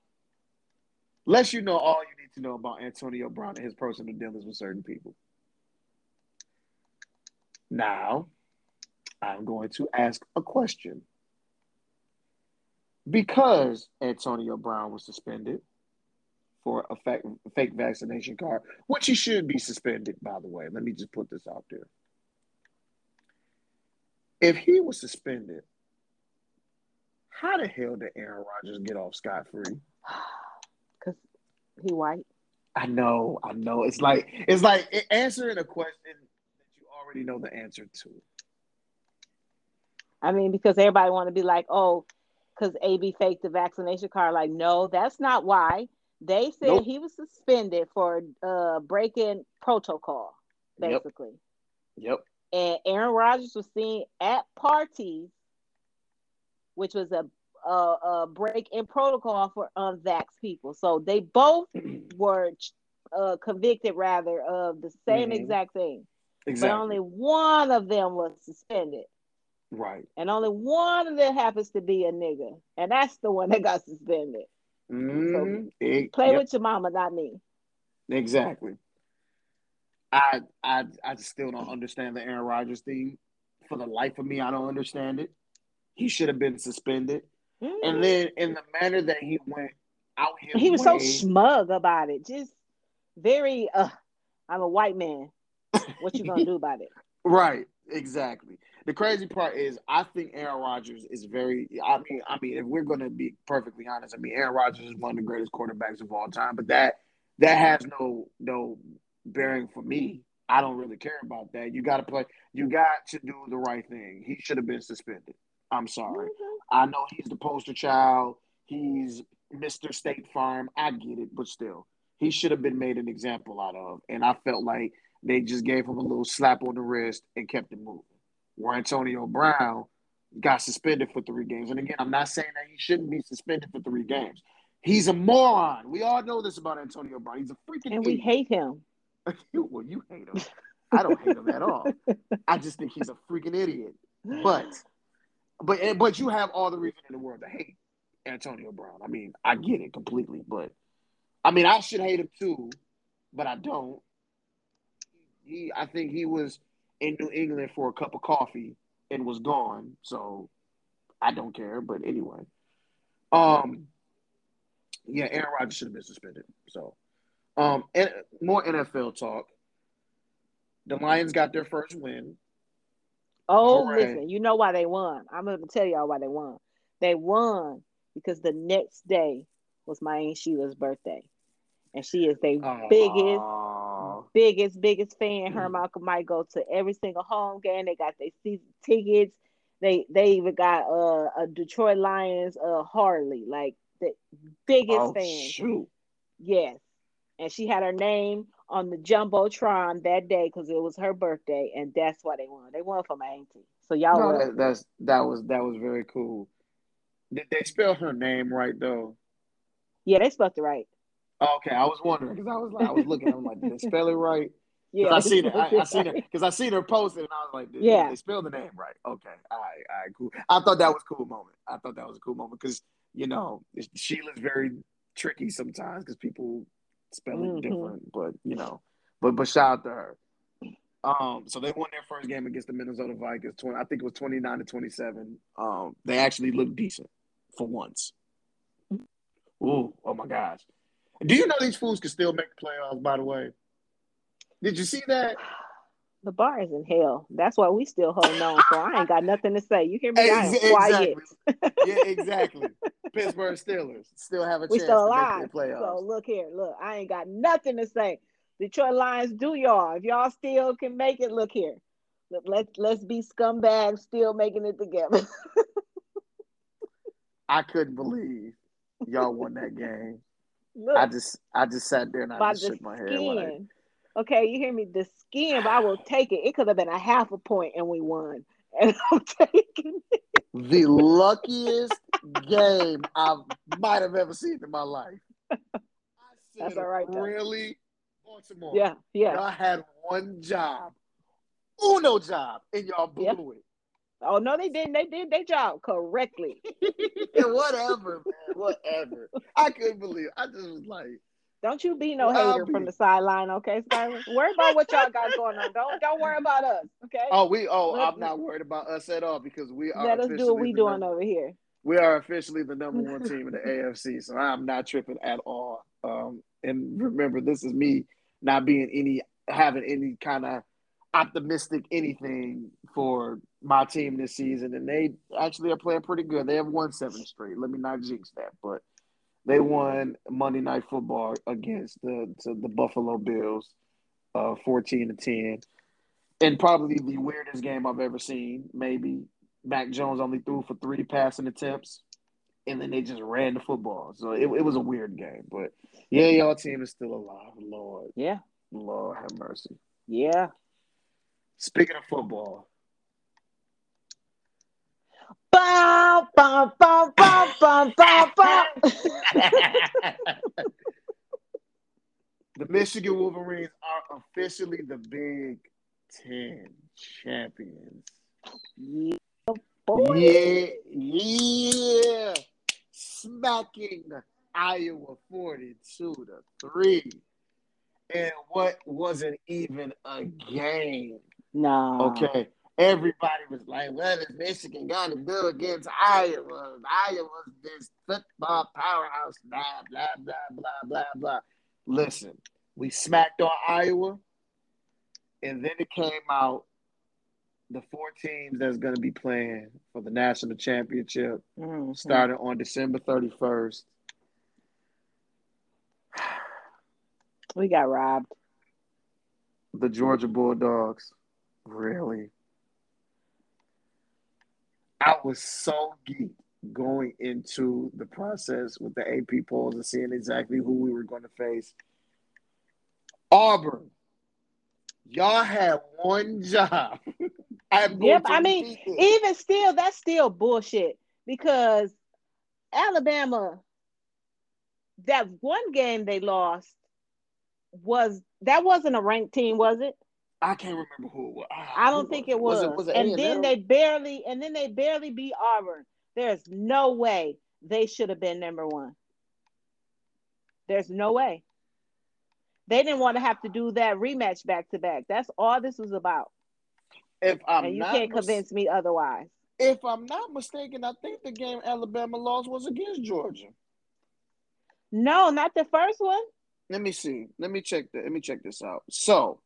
[SPEAKER 2] Lets you know all you need to know about Antonio Brown and his personal dealings with certain people. Now, I'm going to ask a question. Because Antonio Brown was suspended for a fake, fake vaccination card, which he should be suspended, by the way. Let me just put this out there. If he was suspended, how the hell did Aaron Rodgers get off scot free?
[SPEAKER 1] He white.
[SPEAKER 2] I know, I know. It's like it's like answering a question that you already know the answer to.
[SPEAKER 1] I mean, because everybody want to be like, oh, because AB faked the vaccination card. Like, no, that's not why. They said nope. he was suspended for uh, breaking protocol, basically.
[SPEAKER 2] Yep. yep.
[SPEAKER 1] And Aaron Rodgers was seen at parties, which was a a, a break in protocol for unvax people. So they both were uh, convicted, rather, of the same mm-hmm. exact thing. Exactly. But only one of them was suspended.
[SPEAKER 2] Right.
[SPEAKER 1] And only one of them happens to be a nigga. And that's the one that got suspended.
[SPEAKER 2] Mm-hmm.
[SPEAKER 1] So it, play yep. with your mama, not me.
[SPEAKER 2] Exactly. I I I still don't understand the Aaron Rodgers thing. For the life of me, I don't understand it. He should have been suspended. Mm-hmm. And then in the manner that he went out here.
[SPEAKER 1] he was way, so smug about it. Just very uh I'm a white man. What you gonna do about it?
[SPEAKER 2] Right, exactly. The crazy part is I think Aaron Rodgers is very I mean, I mean, if we're gonna be perfectly honest, I mean Aaron Rodgers is one of the greatest quarterbacks of all time, but that that has no no bearing for me. I don't really care about that. You gotta play you got to do the right thing. He should have been suspended. I'm sorry. Mm-hmm. I know he's the poster child. He's Mr. State Farm. I get it, but still, he should have been made an example out of. And I felt like they just gave him a little slap on the wrist and kept it moving. Where Antonio Brown got suspended for three games. And again, I'm not saying that he shouldn't be suspended for three games. He's a moron. We all know this about Antonio Brown. He's a freaking
[SPEAKER 1] And we hate him.
[SPEAKER 2] well, you hate him. I don't hate him at all. I just think he's a freaking idiot. But but eh, but you have all the reason in the world to hate Antonio Brown. I mean, I get it completely, but I mean, I should hate him too, but I don't. He, I think he was in New England for a cup of coffee and was gone. So I don't care. But anyway, um, yeah, Aaron Rodgers should have been suspended. So, um, and more NFL talk. The Lions got their first win.
[SPEAKER 1] Oh, Hooray. listen, you know why they won. I'm going to tell y'all why they won. They won because the next day was my Aunt Sheila's birthday. And she is the uh, biggest, biggest, biggest fan. Her mm. might go to every single home game. They got their season tickets. They they even got uh, a Detroit Lions uh Harley, like the biggest oh, fan. Shoot. Yes. And she had her name on the jumbotron that day because it was her birthday, and that's why they won. They won for my auntie. So y'all
[SPEAKER 2] no, that, that's that was that was very cool. Did they spell her name right though?
[SPEAKER 1] Yeah, they spelled it right.
[SPEAKER 2] Oh, okay, I was wondering because I was like, I was looking, I'm like, did they spell it right? Yeah, I seen it. I, I seen it because I seen her posted, and I was like, did, "Yeah, did they spelled the name right." Okay, all right, all right, cool. I thought that was a cool moment. I thought that was a cool moment because you know Sheila's very tricky sometimes because people spell it mm-hmm. different, but you know, but but shout out to her. Um, so they won their first game against the Minnesota Vikings. 20, I think it was twenty nine to twenty seven. Um, they actually looked decent for once. Ooh, oh my gosh! Do you know these fools can still make the playoffs? By the way, did you see that?
[SPEAKER 1] The bar is in hell. That's why we still holding on. So I ain't got nothing to say. You hear me? I am quiet.
[SPEAKER 2] yeah, exactly. Pittsburgh Steelers still have a we chance
[SPEAKER 1] still
[SPEAKER 2] alive.
[SPEAKER 1] So look here, look, I ain't got nothing to say. Detroit Lions, do y'all. If y'all still can make it, look here. Let, let, let's be scumbags still making it together.
[SPEAKER 2] I couldn't believe y'all won that game. Look, I just I just sat there and I just shook my head. Like,
[SPEAKER 1] okay, you hear me? The skin, I will take it. It could have been a half a point and we won. And I'm taking it.
[SPEAKER 2] The luckiest game I might have ever seen in my life.
[SPEAKER 1] That's all right.
[SPEAKER 2] Really, Baltimore.
[SPEAKER 1] Yeah, yeah.
[SPEAKER 2] Y'all had one job, uno job, and y'all blew yep. it.
[SPEAKER 1] Oh no, they didn't. They did their job correctly.
[SPEAKER 2] whatever, man. Whatever. I couldn't believe. It. I just was like,
[SPEAKER 1] don't you be no hater be. from the sideline, okay, Skyler? Worry about what y'all got going on. Don't don't worry about us, okay?
[SPEAKER 2] Oh, we. Oh, I'm not worried about us at all because we are.
[SPEAKER 1] Let us do what we doing number, over here.
[SPEAKER 2] We are officially the number one team in the AFC, so I'm not tripping at all. Um, and remember, this is me not being any having any kind of optimistic anything for my team this season, and they actually are playing pretty good. They have won seven straight. Let me not jinx that, but they won Monday Night Football against the the Buffalo Bills, uh, fourteen to ten, and probably the weirdest game I've ever seen. Maybe Mac Jones only threw for three passing attempts, and then they just ran the football. So it, it was a weird game, but yeah, y'all team is still alive. Lord,
[SPEAKER 1] yeah,
[SPEAKER 2] Lord have mercy.
[SPEAKER 1] Yeah.
[SPEAKER 2] Speaking of football,
[SPEAKER 1] Bum, bum, bum, bum, bum, bum, bum.
[SPEAKER 2] the Michigan Wolverines are officially the Big Ten champions.
[SPEAKER 1] Yeah,
[SPEAKER 2] yeah, yeah. Smacking Iowa 42 to 3. And what wasn't even a game.
[SPEAKER 1] No.
[SPEAKER 2] Okay everybody was like, "What is Michigan going to do against Iowa? Iowa's this football powerhouse." Blah blah blah blah blah blah. Listen, we smacked on Iowa, and then it came out the four teams that's going to be playing for the national championship mm-hmm. started on December thirty first.
[SPEAKER 1] We got robbed.
[SPEAKER 2] The Georgia Bulldogs, really I was so geeked going into the process with the AP polls and seeing exactly who we were going to face. Auburn, y'all had one job.
[SPEAKER 1] yep, I mean, even still, that's still bullshit because Alabama, that one game they lost was that wasn't a ranked team, was it?
[SPEAKER 2] I can't remember who it was.
[SPEAKER 1] Ah, I don't think was? it was. was, it, was it and then they barely, and then they barely beat Auburn. There's no way they should have been number one. There's no way. They didn't want to have to do that rematch back to back. That's all this was about.
[SPEAKER 2] If I'm
[SPEAKER 1] and you
[SPEAKER 2] not
[SPEAKER 1] can't
[SPEAKER 2] mis-
[SPEAKER 1] convince me otherwise.
[SPEAKER 2] if I'm not mistaken, I think the game Alabama lost was against Georgia.
[SPEAKER 1] No, not the first one.
[SPEAKER 2] Let me see. Let me check. The, let me check this out. So,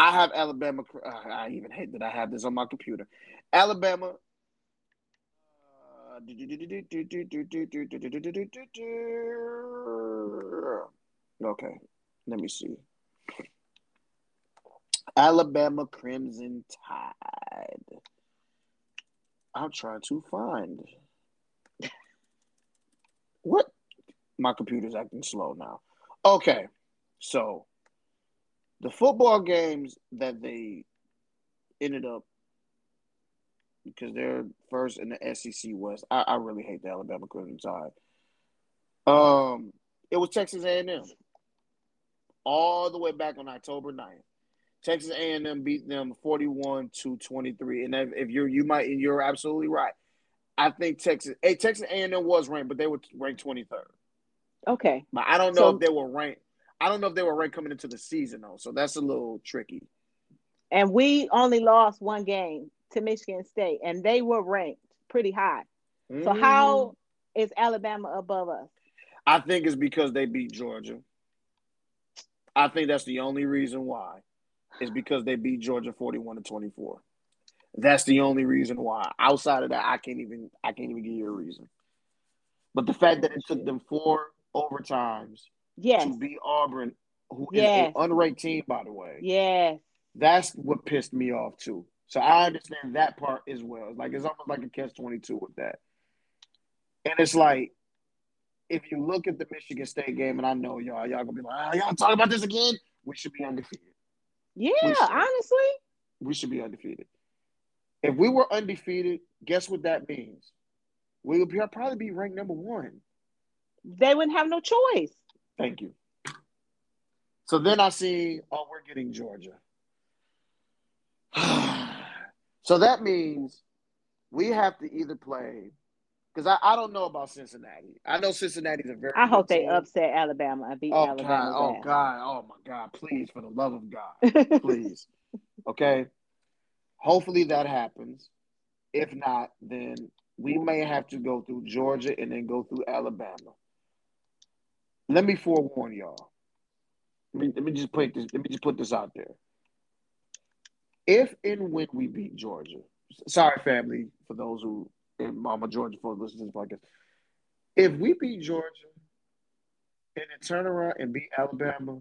[SPEAKER 2] I have Alabama. uh, I even hate that I have this on my computer. Alabama. uh, Okay, let me see. Alabama Crimson Tide. I'm trying to find. What? My computer's acting slow now. Okay, so the football games that they ended up because they're first in the SEC West. I, I really hate the Alabama Crimson Tide. Um, it was Texas A&M all the way back on October 9th. Texas A&M beat them 41 to 23. And if, you're you might and you're absolutely right. I think Texas hey, Texas A&M was ranked, but they were ranked 23rd.
[SPEAKER 1] Okay.
[SPEAKER 2] But I don't know
[SPEAKER 1] So-
[SPEAKER 2] if they were ranked. I don't know if they were ranked coming into the season though. So that's a little tricky.
[SPEAKER 1] And we only lost one game to Michigan State, and they were ranked pretty high. So
[SPEAKER 2] Mhm.
[SPEAKER 1] how is Alabama above us?
[SPEAKER 2] I think it's because they beat Georgia. I think that's the only reason why. Is because they beat Georgia 41 to 24. That's the only reason why. Outside of that, I can't even I can't even give you a reason. But the fact that it took them four overtimes
[SPEAKER 1] Yes.
[SPEAKER 2] to beat Auburn, who is
[SPEAKER 1] Yes.
[SPEAKER 2] an unranked team, by the way,
[SPEAKER 1] Yes.
[SPEAKER 2] that's what pissed me off too. So I understand that part as well. Like it's almost like a catch twenty two with that. And it's like if you look at the Michigan State game, and I know y'all, y'all gonna be like, oh, y'all talking about this again? We should be undefeated.
[SPEAKER 1] Yeah,
[SPEAKER 2] We
[SPEAKER 1] honestly.
[SPEAKER 2] We should be undefeated. If we were undefeated, guess what that means? We would be- probably be ranked number one.
[SPEAKER 1] They wouldn't have no choice.
[SPEAKER 2] Thank you. So then I see, oh, we're getting Georgia. so that means we have to either play because I, I don't know about Cincinnati. I know Cincinnati's a very
[SPEAKER 1] I hope they
[SPEAKER 2] team.
[SPEAKER 1] upset Alabama and beat
[SPEAKER 2] Oh
[SPEAKER 1] Alabama.
[SPEAKER 2] God, oh God, oh my God, please, for the love of God, please. Okay. Hopefully that happens. If not, then we may have to go through Georgia and then go through Alabama. Let me forewarn y'all. Let me, let me just put this. Let me just put this out there. If and when we beat Georgia, sorry family for those who and Mama Georgia for listening to this podcast. If we beat Georgia and then turn around and beat Alabama,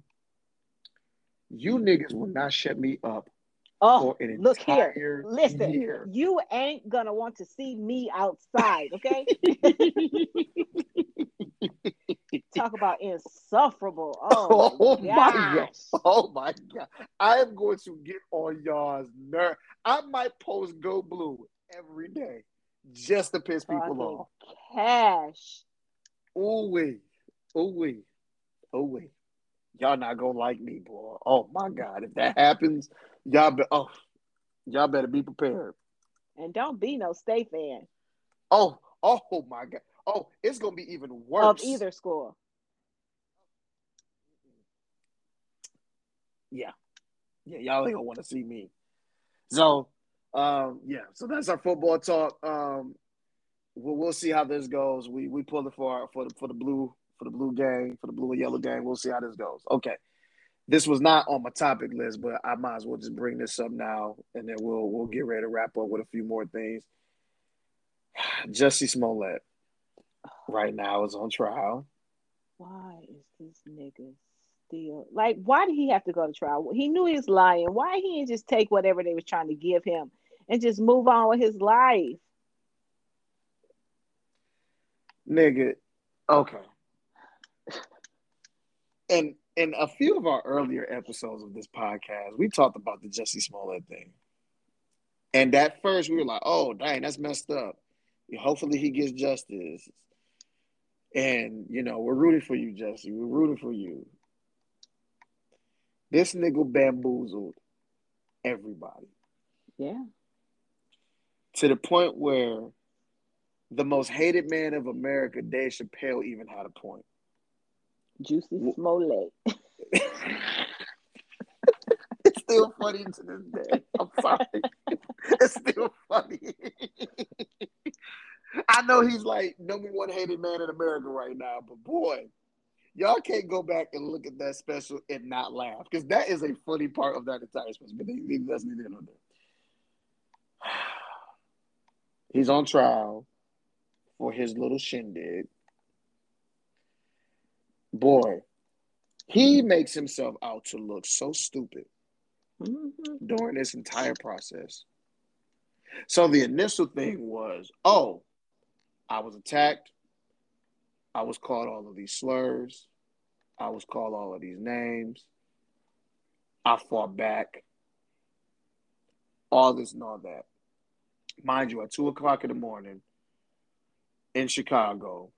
[SPEAKER 2] you niggas will not shut me up
[SPEAKER 1] oh, look here. Listen,
[SPEAKER 2] year.
[SPEAKER 1] you ain't gonna want to see me outside, okay? Talk about insufferable. Oh,
[SPEAKER 2] Oh
[SPEAKER 1] my
[SPEAKER 2] my God. Oh my god! I am going to get on y'all's nerve. I might post go blue every day just to piss people off.
[SPEAKER 1] Cash.
[SPEAKER 2] Ooh wee, ooh wee, ooh wee. Y'all not gonna like me, boy. Oh my god! If that happens, y'all be oh, y'all better be prepared.
[SPEAKER 1] And don't be no state fan
[SPEAKER 2] Oh, oh my god! Oh, it's gonna be even worse.
[SPEAKER 1] of either school.
[SPEAKER 2] Yeah. Yeah, y'all ain't gonna want to see me. So, um, yeah, so that's our football talk. Um, we'll, we'll see how this goes. We we pulled it for our, for the for the blue for the blue gang for the blue and yellow gang. We'll see how this goes. Okay, this was not on my topic list, but I might as well just bring this up now, and then we'll we'll get ready to wrap up with a few more things. Jussie Smollett right now is on trial.
[SPEAKER 1] Why is this nigga still like? Why did he have to go to trial? He knew he was lying. Why he didn't just take whatever they was trying to give him and just move on with his life?
[SPEAKER 2] Nigga, okay. And in a few of our earlier episodes of this podcast, we talked about the Jussie Smollett thing. And at first we were like, oh dang, that's messed up. Hopefully he gets justice. And you know, we're rooting for you, Jesse. We're rooting for you. This nigga bamboozled everybody
[SPEAKER 1] Yeah.
[SPEAKER 2] to the point where the most hated man of America, Dave Chappelle, even had a point.
[SPEAKER 1] Juicy Smollett.
[SPEAKER 2] it's still funny to this day. I'm sorry. It's still funny. I know he's like number one hated man in America right now, but boy, y'all can't go back and look at that special and not laugh because that is a funny part of that entire special. But that's neither here He's on trial for his little shindig. Boy, he makes himself out to look so stupid mm-hmm. during this entire process. So the initial thing was, oh, I was attacked. I was called all of these slurs. I was called all of these names. I fought back. All this and all that. Mind you, at two o'clock in the morning in Chicago,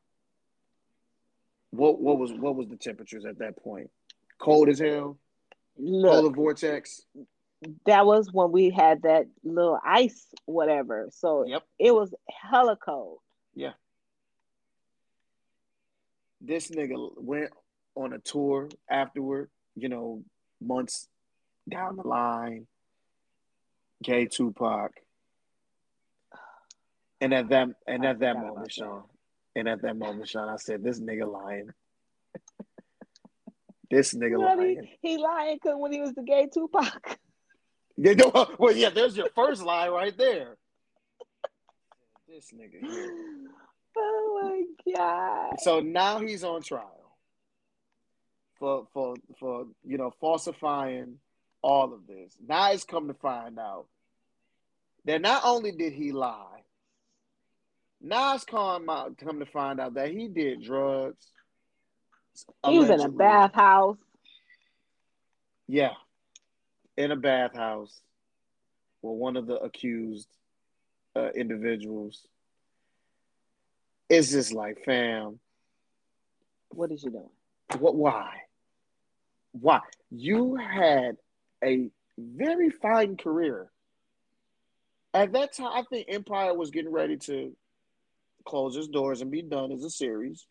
[SPEAKER 2] what what was what was the temperatures at that point? Cold as hell. Look, Polar vortex.
[SPEAKER 1] That was when we had that little ice, whatever. So yep. it was hella cold.
[SPEAKER 2] Yeah. This nigga went on a tour afterward, you know, months down the line. Gay Tupac. And at that and at that moment, Sean, and at that moment, Sean, I said, "This nigga lying. this nigga lying.
[SPEAKER 1] He, he lying because when he was the gay Tupac.
[SPEAKER 2] Yeah, well, yeah. There's your first lie right there. This nigga here.
[SPEAKER 1] Oh my god!
[SPEAKER 2] So now he's on trial for for for you know falsifying all of this. Now it's come to find out that not only did he lie, Nas come out come to find out that he did drugs.
[SPEAKER 1] He was in a bathhouse.
[SPEAKER 2] Yeah, in a bathhouse with one of the accused uh, individuals. It's just like, fam.
[SPEAKER 1] What is you doing?
[SPEAKER 2] What? Why? Why? You had a very fine career. At that time, I think Empire was getting ready to close its doors and be done as a series.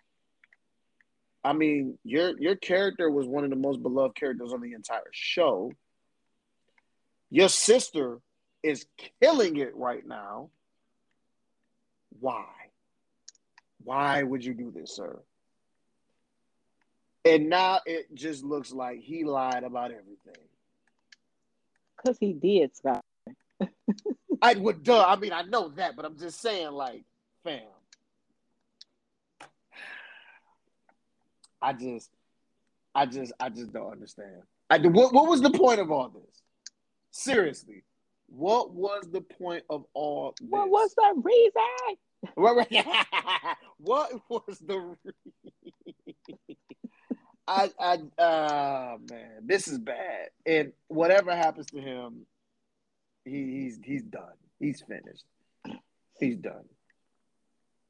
[SPEAKER 2] I mean, your your character was one of the most beloved characters on the entire show. Your sister is killing it right now. Why? Why would you do this, sir? And now it just looks like he lied about everything.
[SPEAKER 1] Cause he did, Scott.
[SPEAKER 2] I would duh. I mean, I know that, but I'm just saying, like, fam. I just, I just, I just don't understand. I, what, what was the point of all this? Seriously, what was the point of all this?
[SPEAKER 1] What was the reason?
[SPEAKER 2] what was the? Reason? I, I, uh, man, this is bad. And whatever happens to him, he, he's he's done. He's finished. He's done.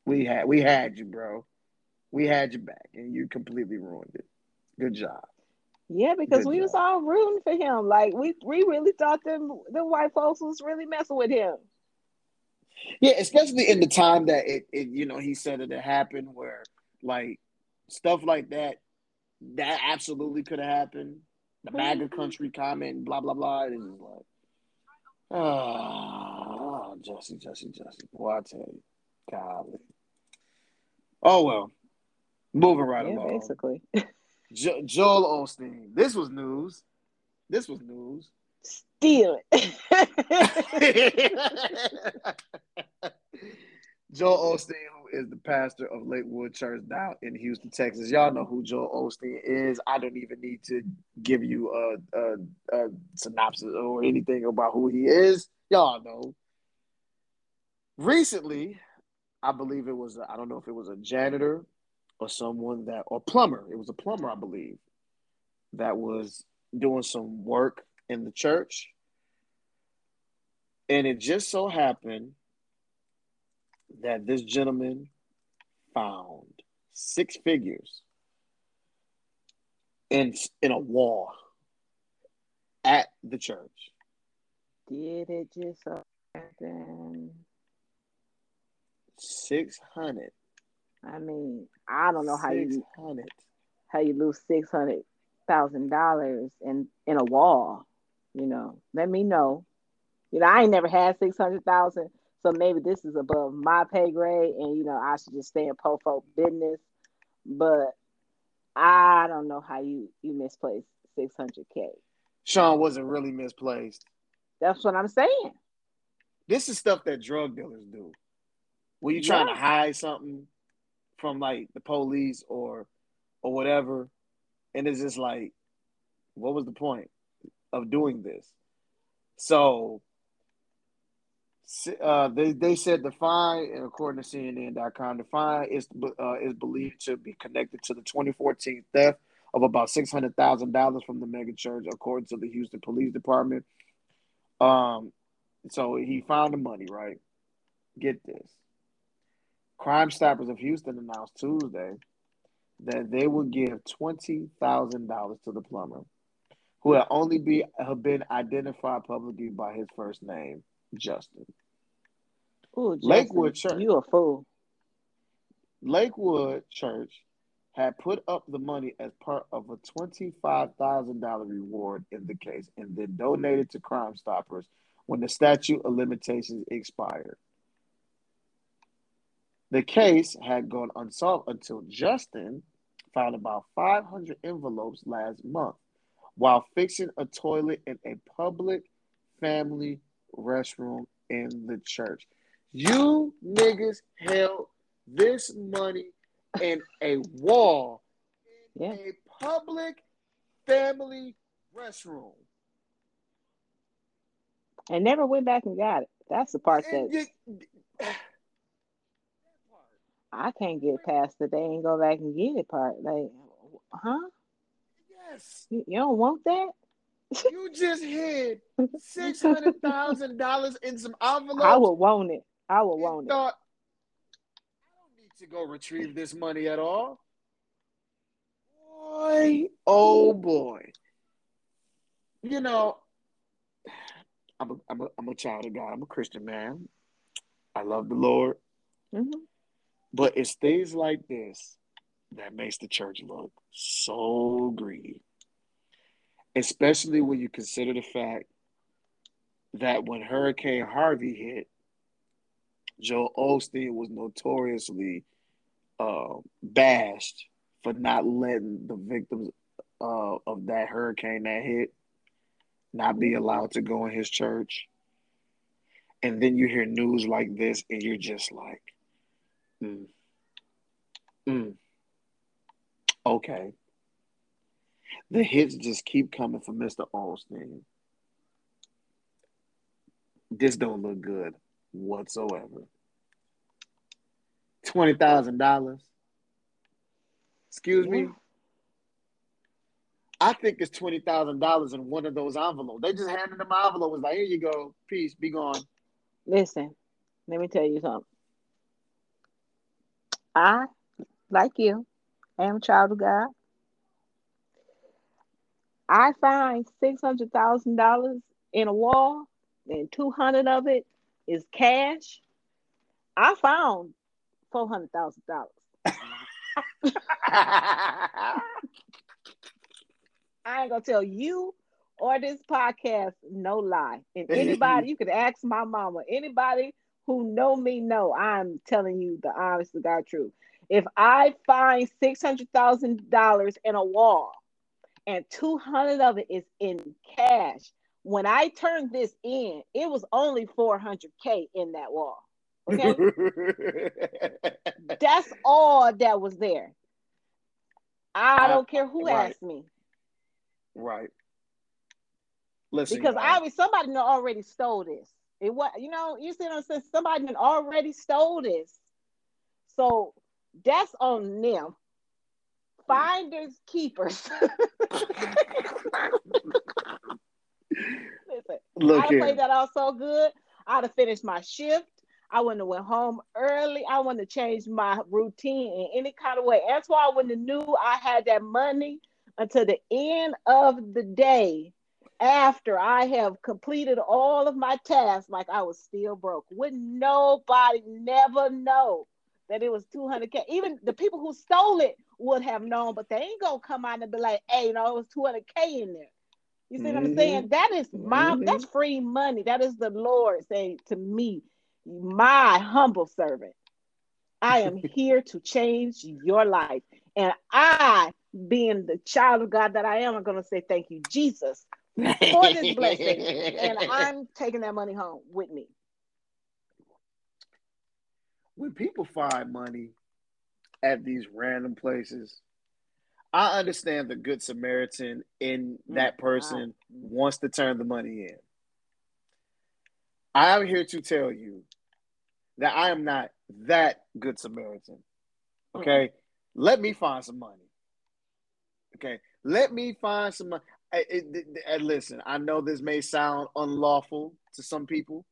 [SPEAKER 2] We had we had you, bro we had you back and you completely ruined it. Good job.
[SPEAKER 1] Yeah, because Good we job. was all rooting for him. Like we we really thought them the white folks was really messing with him.
[SPEAKER 2] Yeah, especially in the time that it, it you know, he said it happened where like stuff like that that absolutely could have happened. The MAGA mm-hmm. country comment, blah blah blah. and like, oh, Jesse, Jesse, Jesse. Boy, I tell you, golly. Oh well. Moving right yeah, along.
[SPEAKER 1] Basically.
[SPEAKER 2] Jo- Joel Osteen. This was news. This was news.
[SPEAKER 1] Steal it.
[SPEAKER 2] Joel Osteen, who is the pastor of Lakewood Church now in Houston, Texas. Y'all know who Joel Osteen is. I don't even need to give you a, a, a synopsis or anything about who he is. Y'all know. Recently, I believe it was, I don't know if it was a janitor or someone that or plumber. It was a plumber, I believe, that was doing some work in the church. And it just so happened that this gentleman found six figures in in a wall at the church.
[SPEAKER 1] Did it just happen?
[SPEAKER 2] Six hundred
[SPEAKER 1] I mean, I don't know how you how you lose six hundred thousand dollars in in a wall. You know, let me know. You know, I ain't never had six hundred thousand, so maybe this is above my pay grade, and you know, I should just stay in po business. But I don't know how you you misplaced six hundred k.
[SPEAKER 2] Sean wasn't really misplaced.
[SPEAKER 1] That's what I'm saying.
[SPEAKER 2] This is stuff that drug dealers do. When you're trying yeah. to hide something from like the police or or whatever, and it's just like, what was the point of doing this? So uh, they they said the fine, and according to CNN.com, the fine is uh, is believed to be connected to the 2014 theft of about six hundred thousand dollars from the mega church, according to the Houston Police Department. Um, so he found the money, right? Get this. Crime Stoppers of Houston announced Tuesday that they will give twenty thousand dollars to the plumber, who had only be have been identified publicly by his first name, Justin.
[SPEAKER 1] Ooh, Justin, Lakewood Church. You a fool.
[SPEAKER 2] Lakewood Church had put up the money as part of a twenty-five thousand dollar reward in the case, and then donated to Crime Stoppers when the statute of limitations expired. The case had gone unsolved until Justin found about 500 envelopes last month while fixing a toilet in a public family restroom in the church. You niggas held this money in a wall in yeah. a public family restroom.
[SPEAKER 1] And never went back and got it. That's the part that I can't get past the they ain't go back and get it part. Like, huh?
[SPEAKER 2] Yes.
[SPEAKER 1] You, you don't want that?
[SPEAKER 2] you just hid six hundred thousand dollars in some envelopes.
[SPEAKER 1] I would want it. I would want thought,
[SPEAKER 2] it. I don't need to go retrieve this money at all. Boy, oh boy. You know, I'm a, I'm a, I'm a child of God. I'm a Christian man. I love the Lord. Mm-hmm. But it's things like this that makes the church look so greedy. Especially when you consider the fact that when Hurricane Harvey hit, Joe Osteen was notoriously uh, bashed for not letting the victims uh, of that hurricane that hit not be allowed to go in his church. And then you hear news like this, and you're just like, Mm. Mm. Okay. The hits just keep coming from Mr. Osteen. This don't look good whatsoever. Twenty thousand dollars. Excuse me. I think it's twenty thousand dollars in one of those envelopes. They just handed them envelope. Was like, here you go. Peace. Be gone.
[SPEAKER 1] Listen, let me tell you something. I, like you, am a child of God. I find six hundred thousand dollars in a wall, and two hundred of it is cash. I found four hundred thousand dollars. I ain't gonna tell you or this podcast no lie. And anybody, you could ask my mama, anybody who know me know I'm telling you the honest to God truth. If I find six hundred thousand dollars in a wall and two hundred of it is in cash, when I turned this in, it was only four hundred k in that wall. Okay, that's all that was there. I don't care who right. asked me.
[SPEAKER 2] Right. Listen,
[SPEAKER 1] because obviously somebody already stole this. It was, you know, you see what I'm saying? Somebody already stole this. So that's on them. Finders keepers. Listen, Look I played that all so good. I'd have finished my shift. I wouldn't have went home early. I wouldn't have changed my routine in any kind of way. That's why I wouldn't have knew I had that money until the end of the day after I have completed all of my tasks, like I was still broke. Wouldn't nobody never know that it was 200k? Even the people who stole it would have known, but they ain't gonna come out and be like, hey, you know, it was 200K in there. You see mm-hmm. what I'm saying? That is my mm-hmm. that's free money. That is the Lord saying to me, my humble servant. I am here to change your life. And I, being the child of God that I am, I'm gonna say thank you, Jesus, for this blessing. and I'm taking that money home with me.
[SPEAKER 2] When people find money at these random places, I understand the good Samaritan in mm, that person wow. wants to turn the money in. I am here to tell you that I am not that good Samaritan. Okay, mm-hmm. let me find some money. Okay, let me find some money. And listen, I know this may sound unlawful to some people.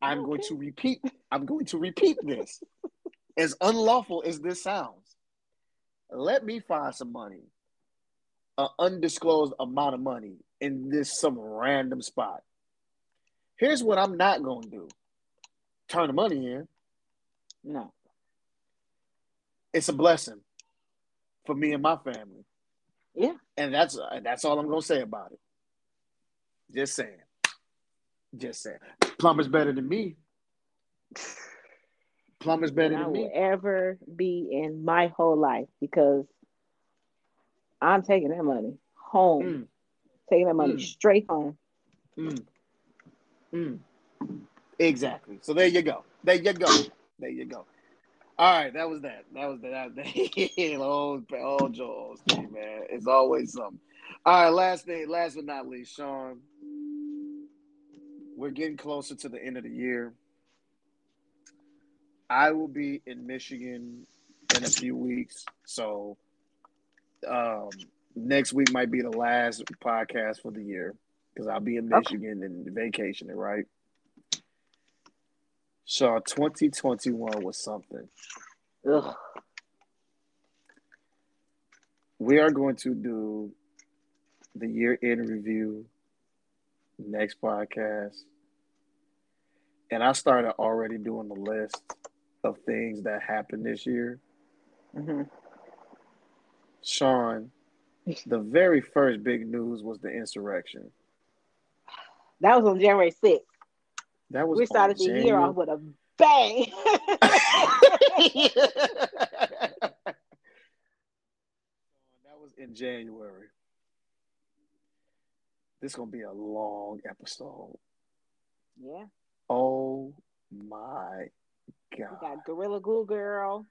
[SPEAKER 2] I'm okay. going to repeat. I'm going to repeat this. as unlawful as this sounds, let me find some money, an undisclosed amount of money in this some random spot. Here's what I'm not going to do: turn the money in.
[SPEAKER 1] No,
[SPEAKER 2] it's a blessing for me and my family.
[SPEAKER 1] Yeah,
[SPEAKER 2] and that's that's all I'm gonna say about it. Just saying. Just saying. Plumber's better than me. Plumber's better than, than I me.
[SPEAKER 1] will ever be in my whole life because I'm taking that money home. Mm. Taking that money mm. straight home.
[SPEAKER 2] Mm. mm. Exactly. So there you go. There you go. There you go. All right, that was that. That was that. that. old, old Joel Osteen, man. It's always something. All right, last thing, last but not least, Sean. We're getting closer to the end of the year. I will be in Michigan in a few weeks, so um, next week might be the last podcast for the year because I'll be in Michigan okay. and vacationing, right? So 2021 was something. Ugh. We are going to do the year in review next podcast. And I started already doing the list of things that happened this year. Mm-hmm. Sean, the very first big news was the insurrection.
[SPEAKER 1] That was on January 6th.
[SPEAKER 2] That was
[SPEAKER 1] we started the January... year off with a bang.
[SPEAKER 2] that was in January. This is gonna be a long episode.
[SPEAKER 1] Yeah.
[SPEAKER 2] Oh my God.
[SPEAKER 1] You got Gorilla Glue Girl.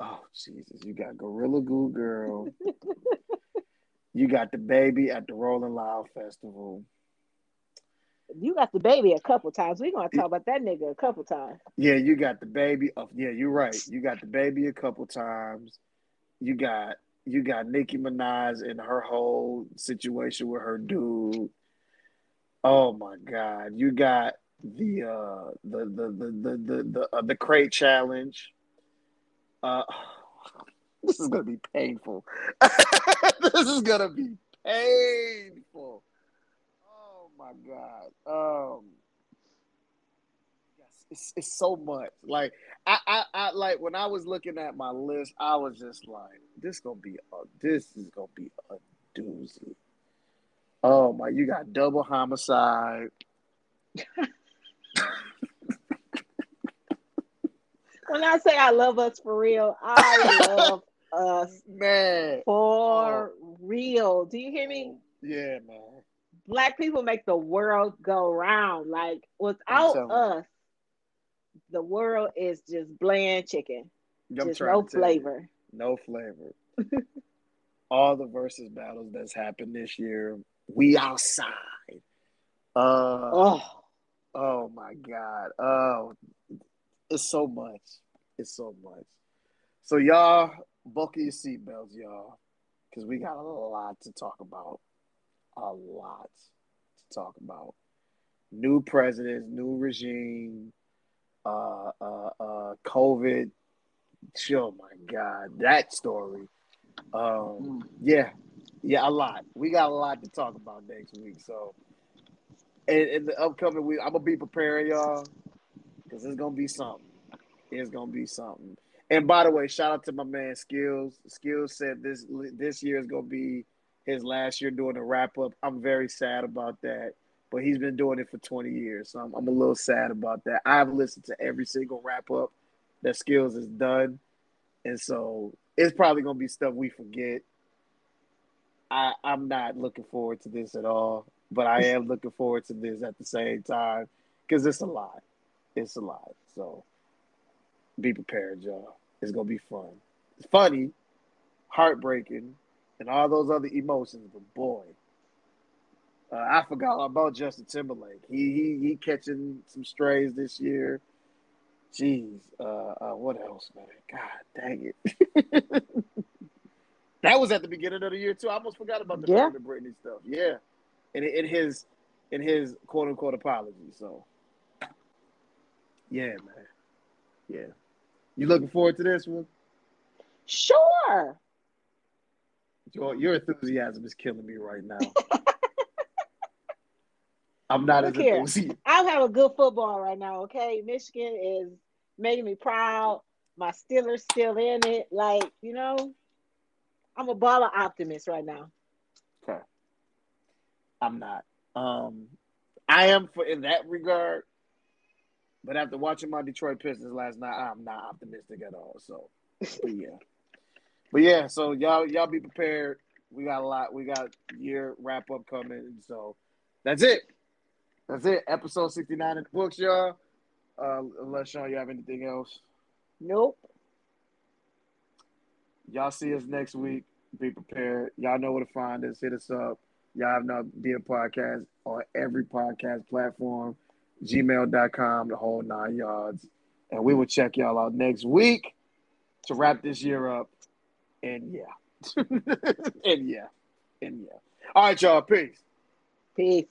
[SPEAKER 2] Oh Jesus! You got Gorilla Glue Girl. you got the baby at the Rolling Loud Festival.
[SPEAKER 1] You got the baby a couple times. We're gonna talk about that nigga a couple times.
[SPEAKER 2] Yeah, you got the baby. Of, yeah, you're right. You got the baby a couple times. You got you got Nicki Minaj and her whole situation with her dude. Oh my God! You got the uh the the the the the the, uh, the crate challenge. Uh, this is gonna be painful. this is gonna be painful. My god. Um. Yes, it's it's so much. Like I, I I like when I was looking at my list, I was just like, this gonna be a this is gonna be a doozy. Oh my, you got double homicide.
[SPEAKER 1] when I say I love us for real, I love us
[SPEAKER 2] man
[SPEAKER 1] for oh. real. Do you hear me?
[SPEAKER 2] Yeah, man.
[SPEAKER 1] Black people make the world go round. Like without us, the world is just bland chicken. I'm just no flavor.
[SPEAKER 2] You, no flavor. All the versus battles that's happened this year, we outside. Uh, oh Oh my God. Oh, it's so much. It's so much. So y'all, buckle your seatbelts, y'all, because we got a lot to talk about. A lot to talk about. New presidents, new regime, uh, uh, uh, COVID. Oh my God, that story. Um, yeah, yeah, a lot. We got a lot to talk about next week. So in, in the upcoming week, I'm gonna be preparing y'all because it's gonna be something. It's gonna be something. And by the way, shout out to my man Skillz. Skillz said this this year is gonna be his last year doing a wrap up. I'm very sad about that, but he's been doing it for 20 years, so I'm, I'm a little sad about that. I've listened to every single wrap up that Skillz has done, and so it's probably gonna be stuff we forget. I I'm not looking forward to this at all, but I am looking forward to this at the same time because it's a lot. It's a lot. So be prepared, y'all. It's gonna be fun. It's funny, heartbreaking, and all those other emotions. But boy, uh, I forgot about Justin Timberlake. He he he catching some strays this year. Jeez, uh, uh, what else, man? God dang it. that was at the beginning of the year too. I almost forgot about the
[SPEAKER 1] Yeah.
[SPEAKER 2] Britney stuff. Yeah, in in his in his quote unquote apology. So, yeah, man. Yeah, you looking forward to this one?
[SPEAKER 1] Sure.
[SPEAKER 2] Your, your enthusiasm is killing me right now. I'm not
[SPEAKER 1] Look
[SPEAKER 2] as
[SPEAKER 1] here.
[SPEAKER 2] enthusiastic.
[SPEAKER 1] I'm having good football right now, okay? Michigan is making me proud. My Steelers still in it. Like, you know, I'm a baller optimist right now.
[SPEAKER 2] Okay. I'm not. Um, I am for in that regard, but after watching my Detroit Pistons last night, I'm not optimistic at all. So, but yeah, but yeah. So y'all, y'all be prepared. We got a lot. We got year wrap up coming. So that's it. That's it. Episode 69 in the books, y'all. Uh, unless Sean, you have anything else.
[SPEAKER 1] Nope.
[SPEAKER 2] Y'all see us next week. Be prepared. Y'all know where to find us. Hit us up. Y'all have not be a podcast on every podcast platform, gmail.com, the whole nine yards. And we will check y'all out next week to wrap this year up. And yeah. and yeah. And yeah. All right, y'all. Peace.
[SPEAKER 1] Peace.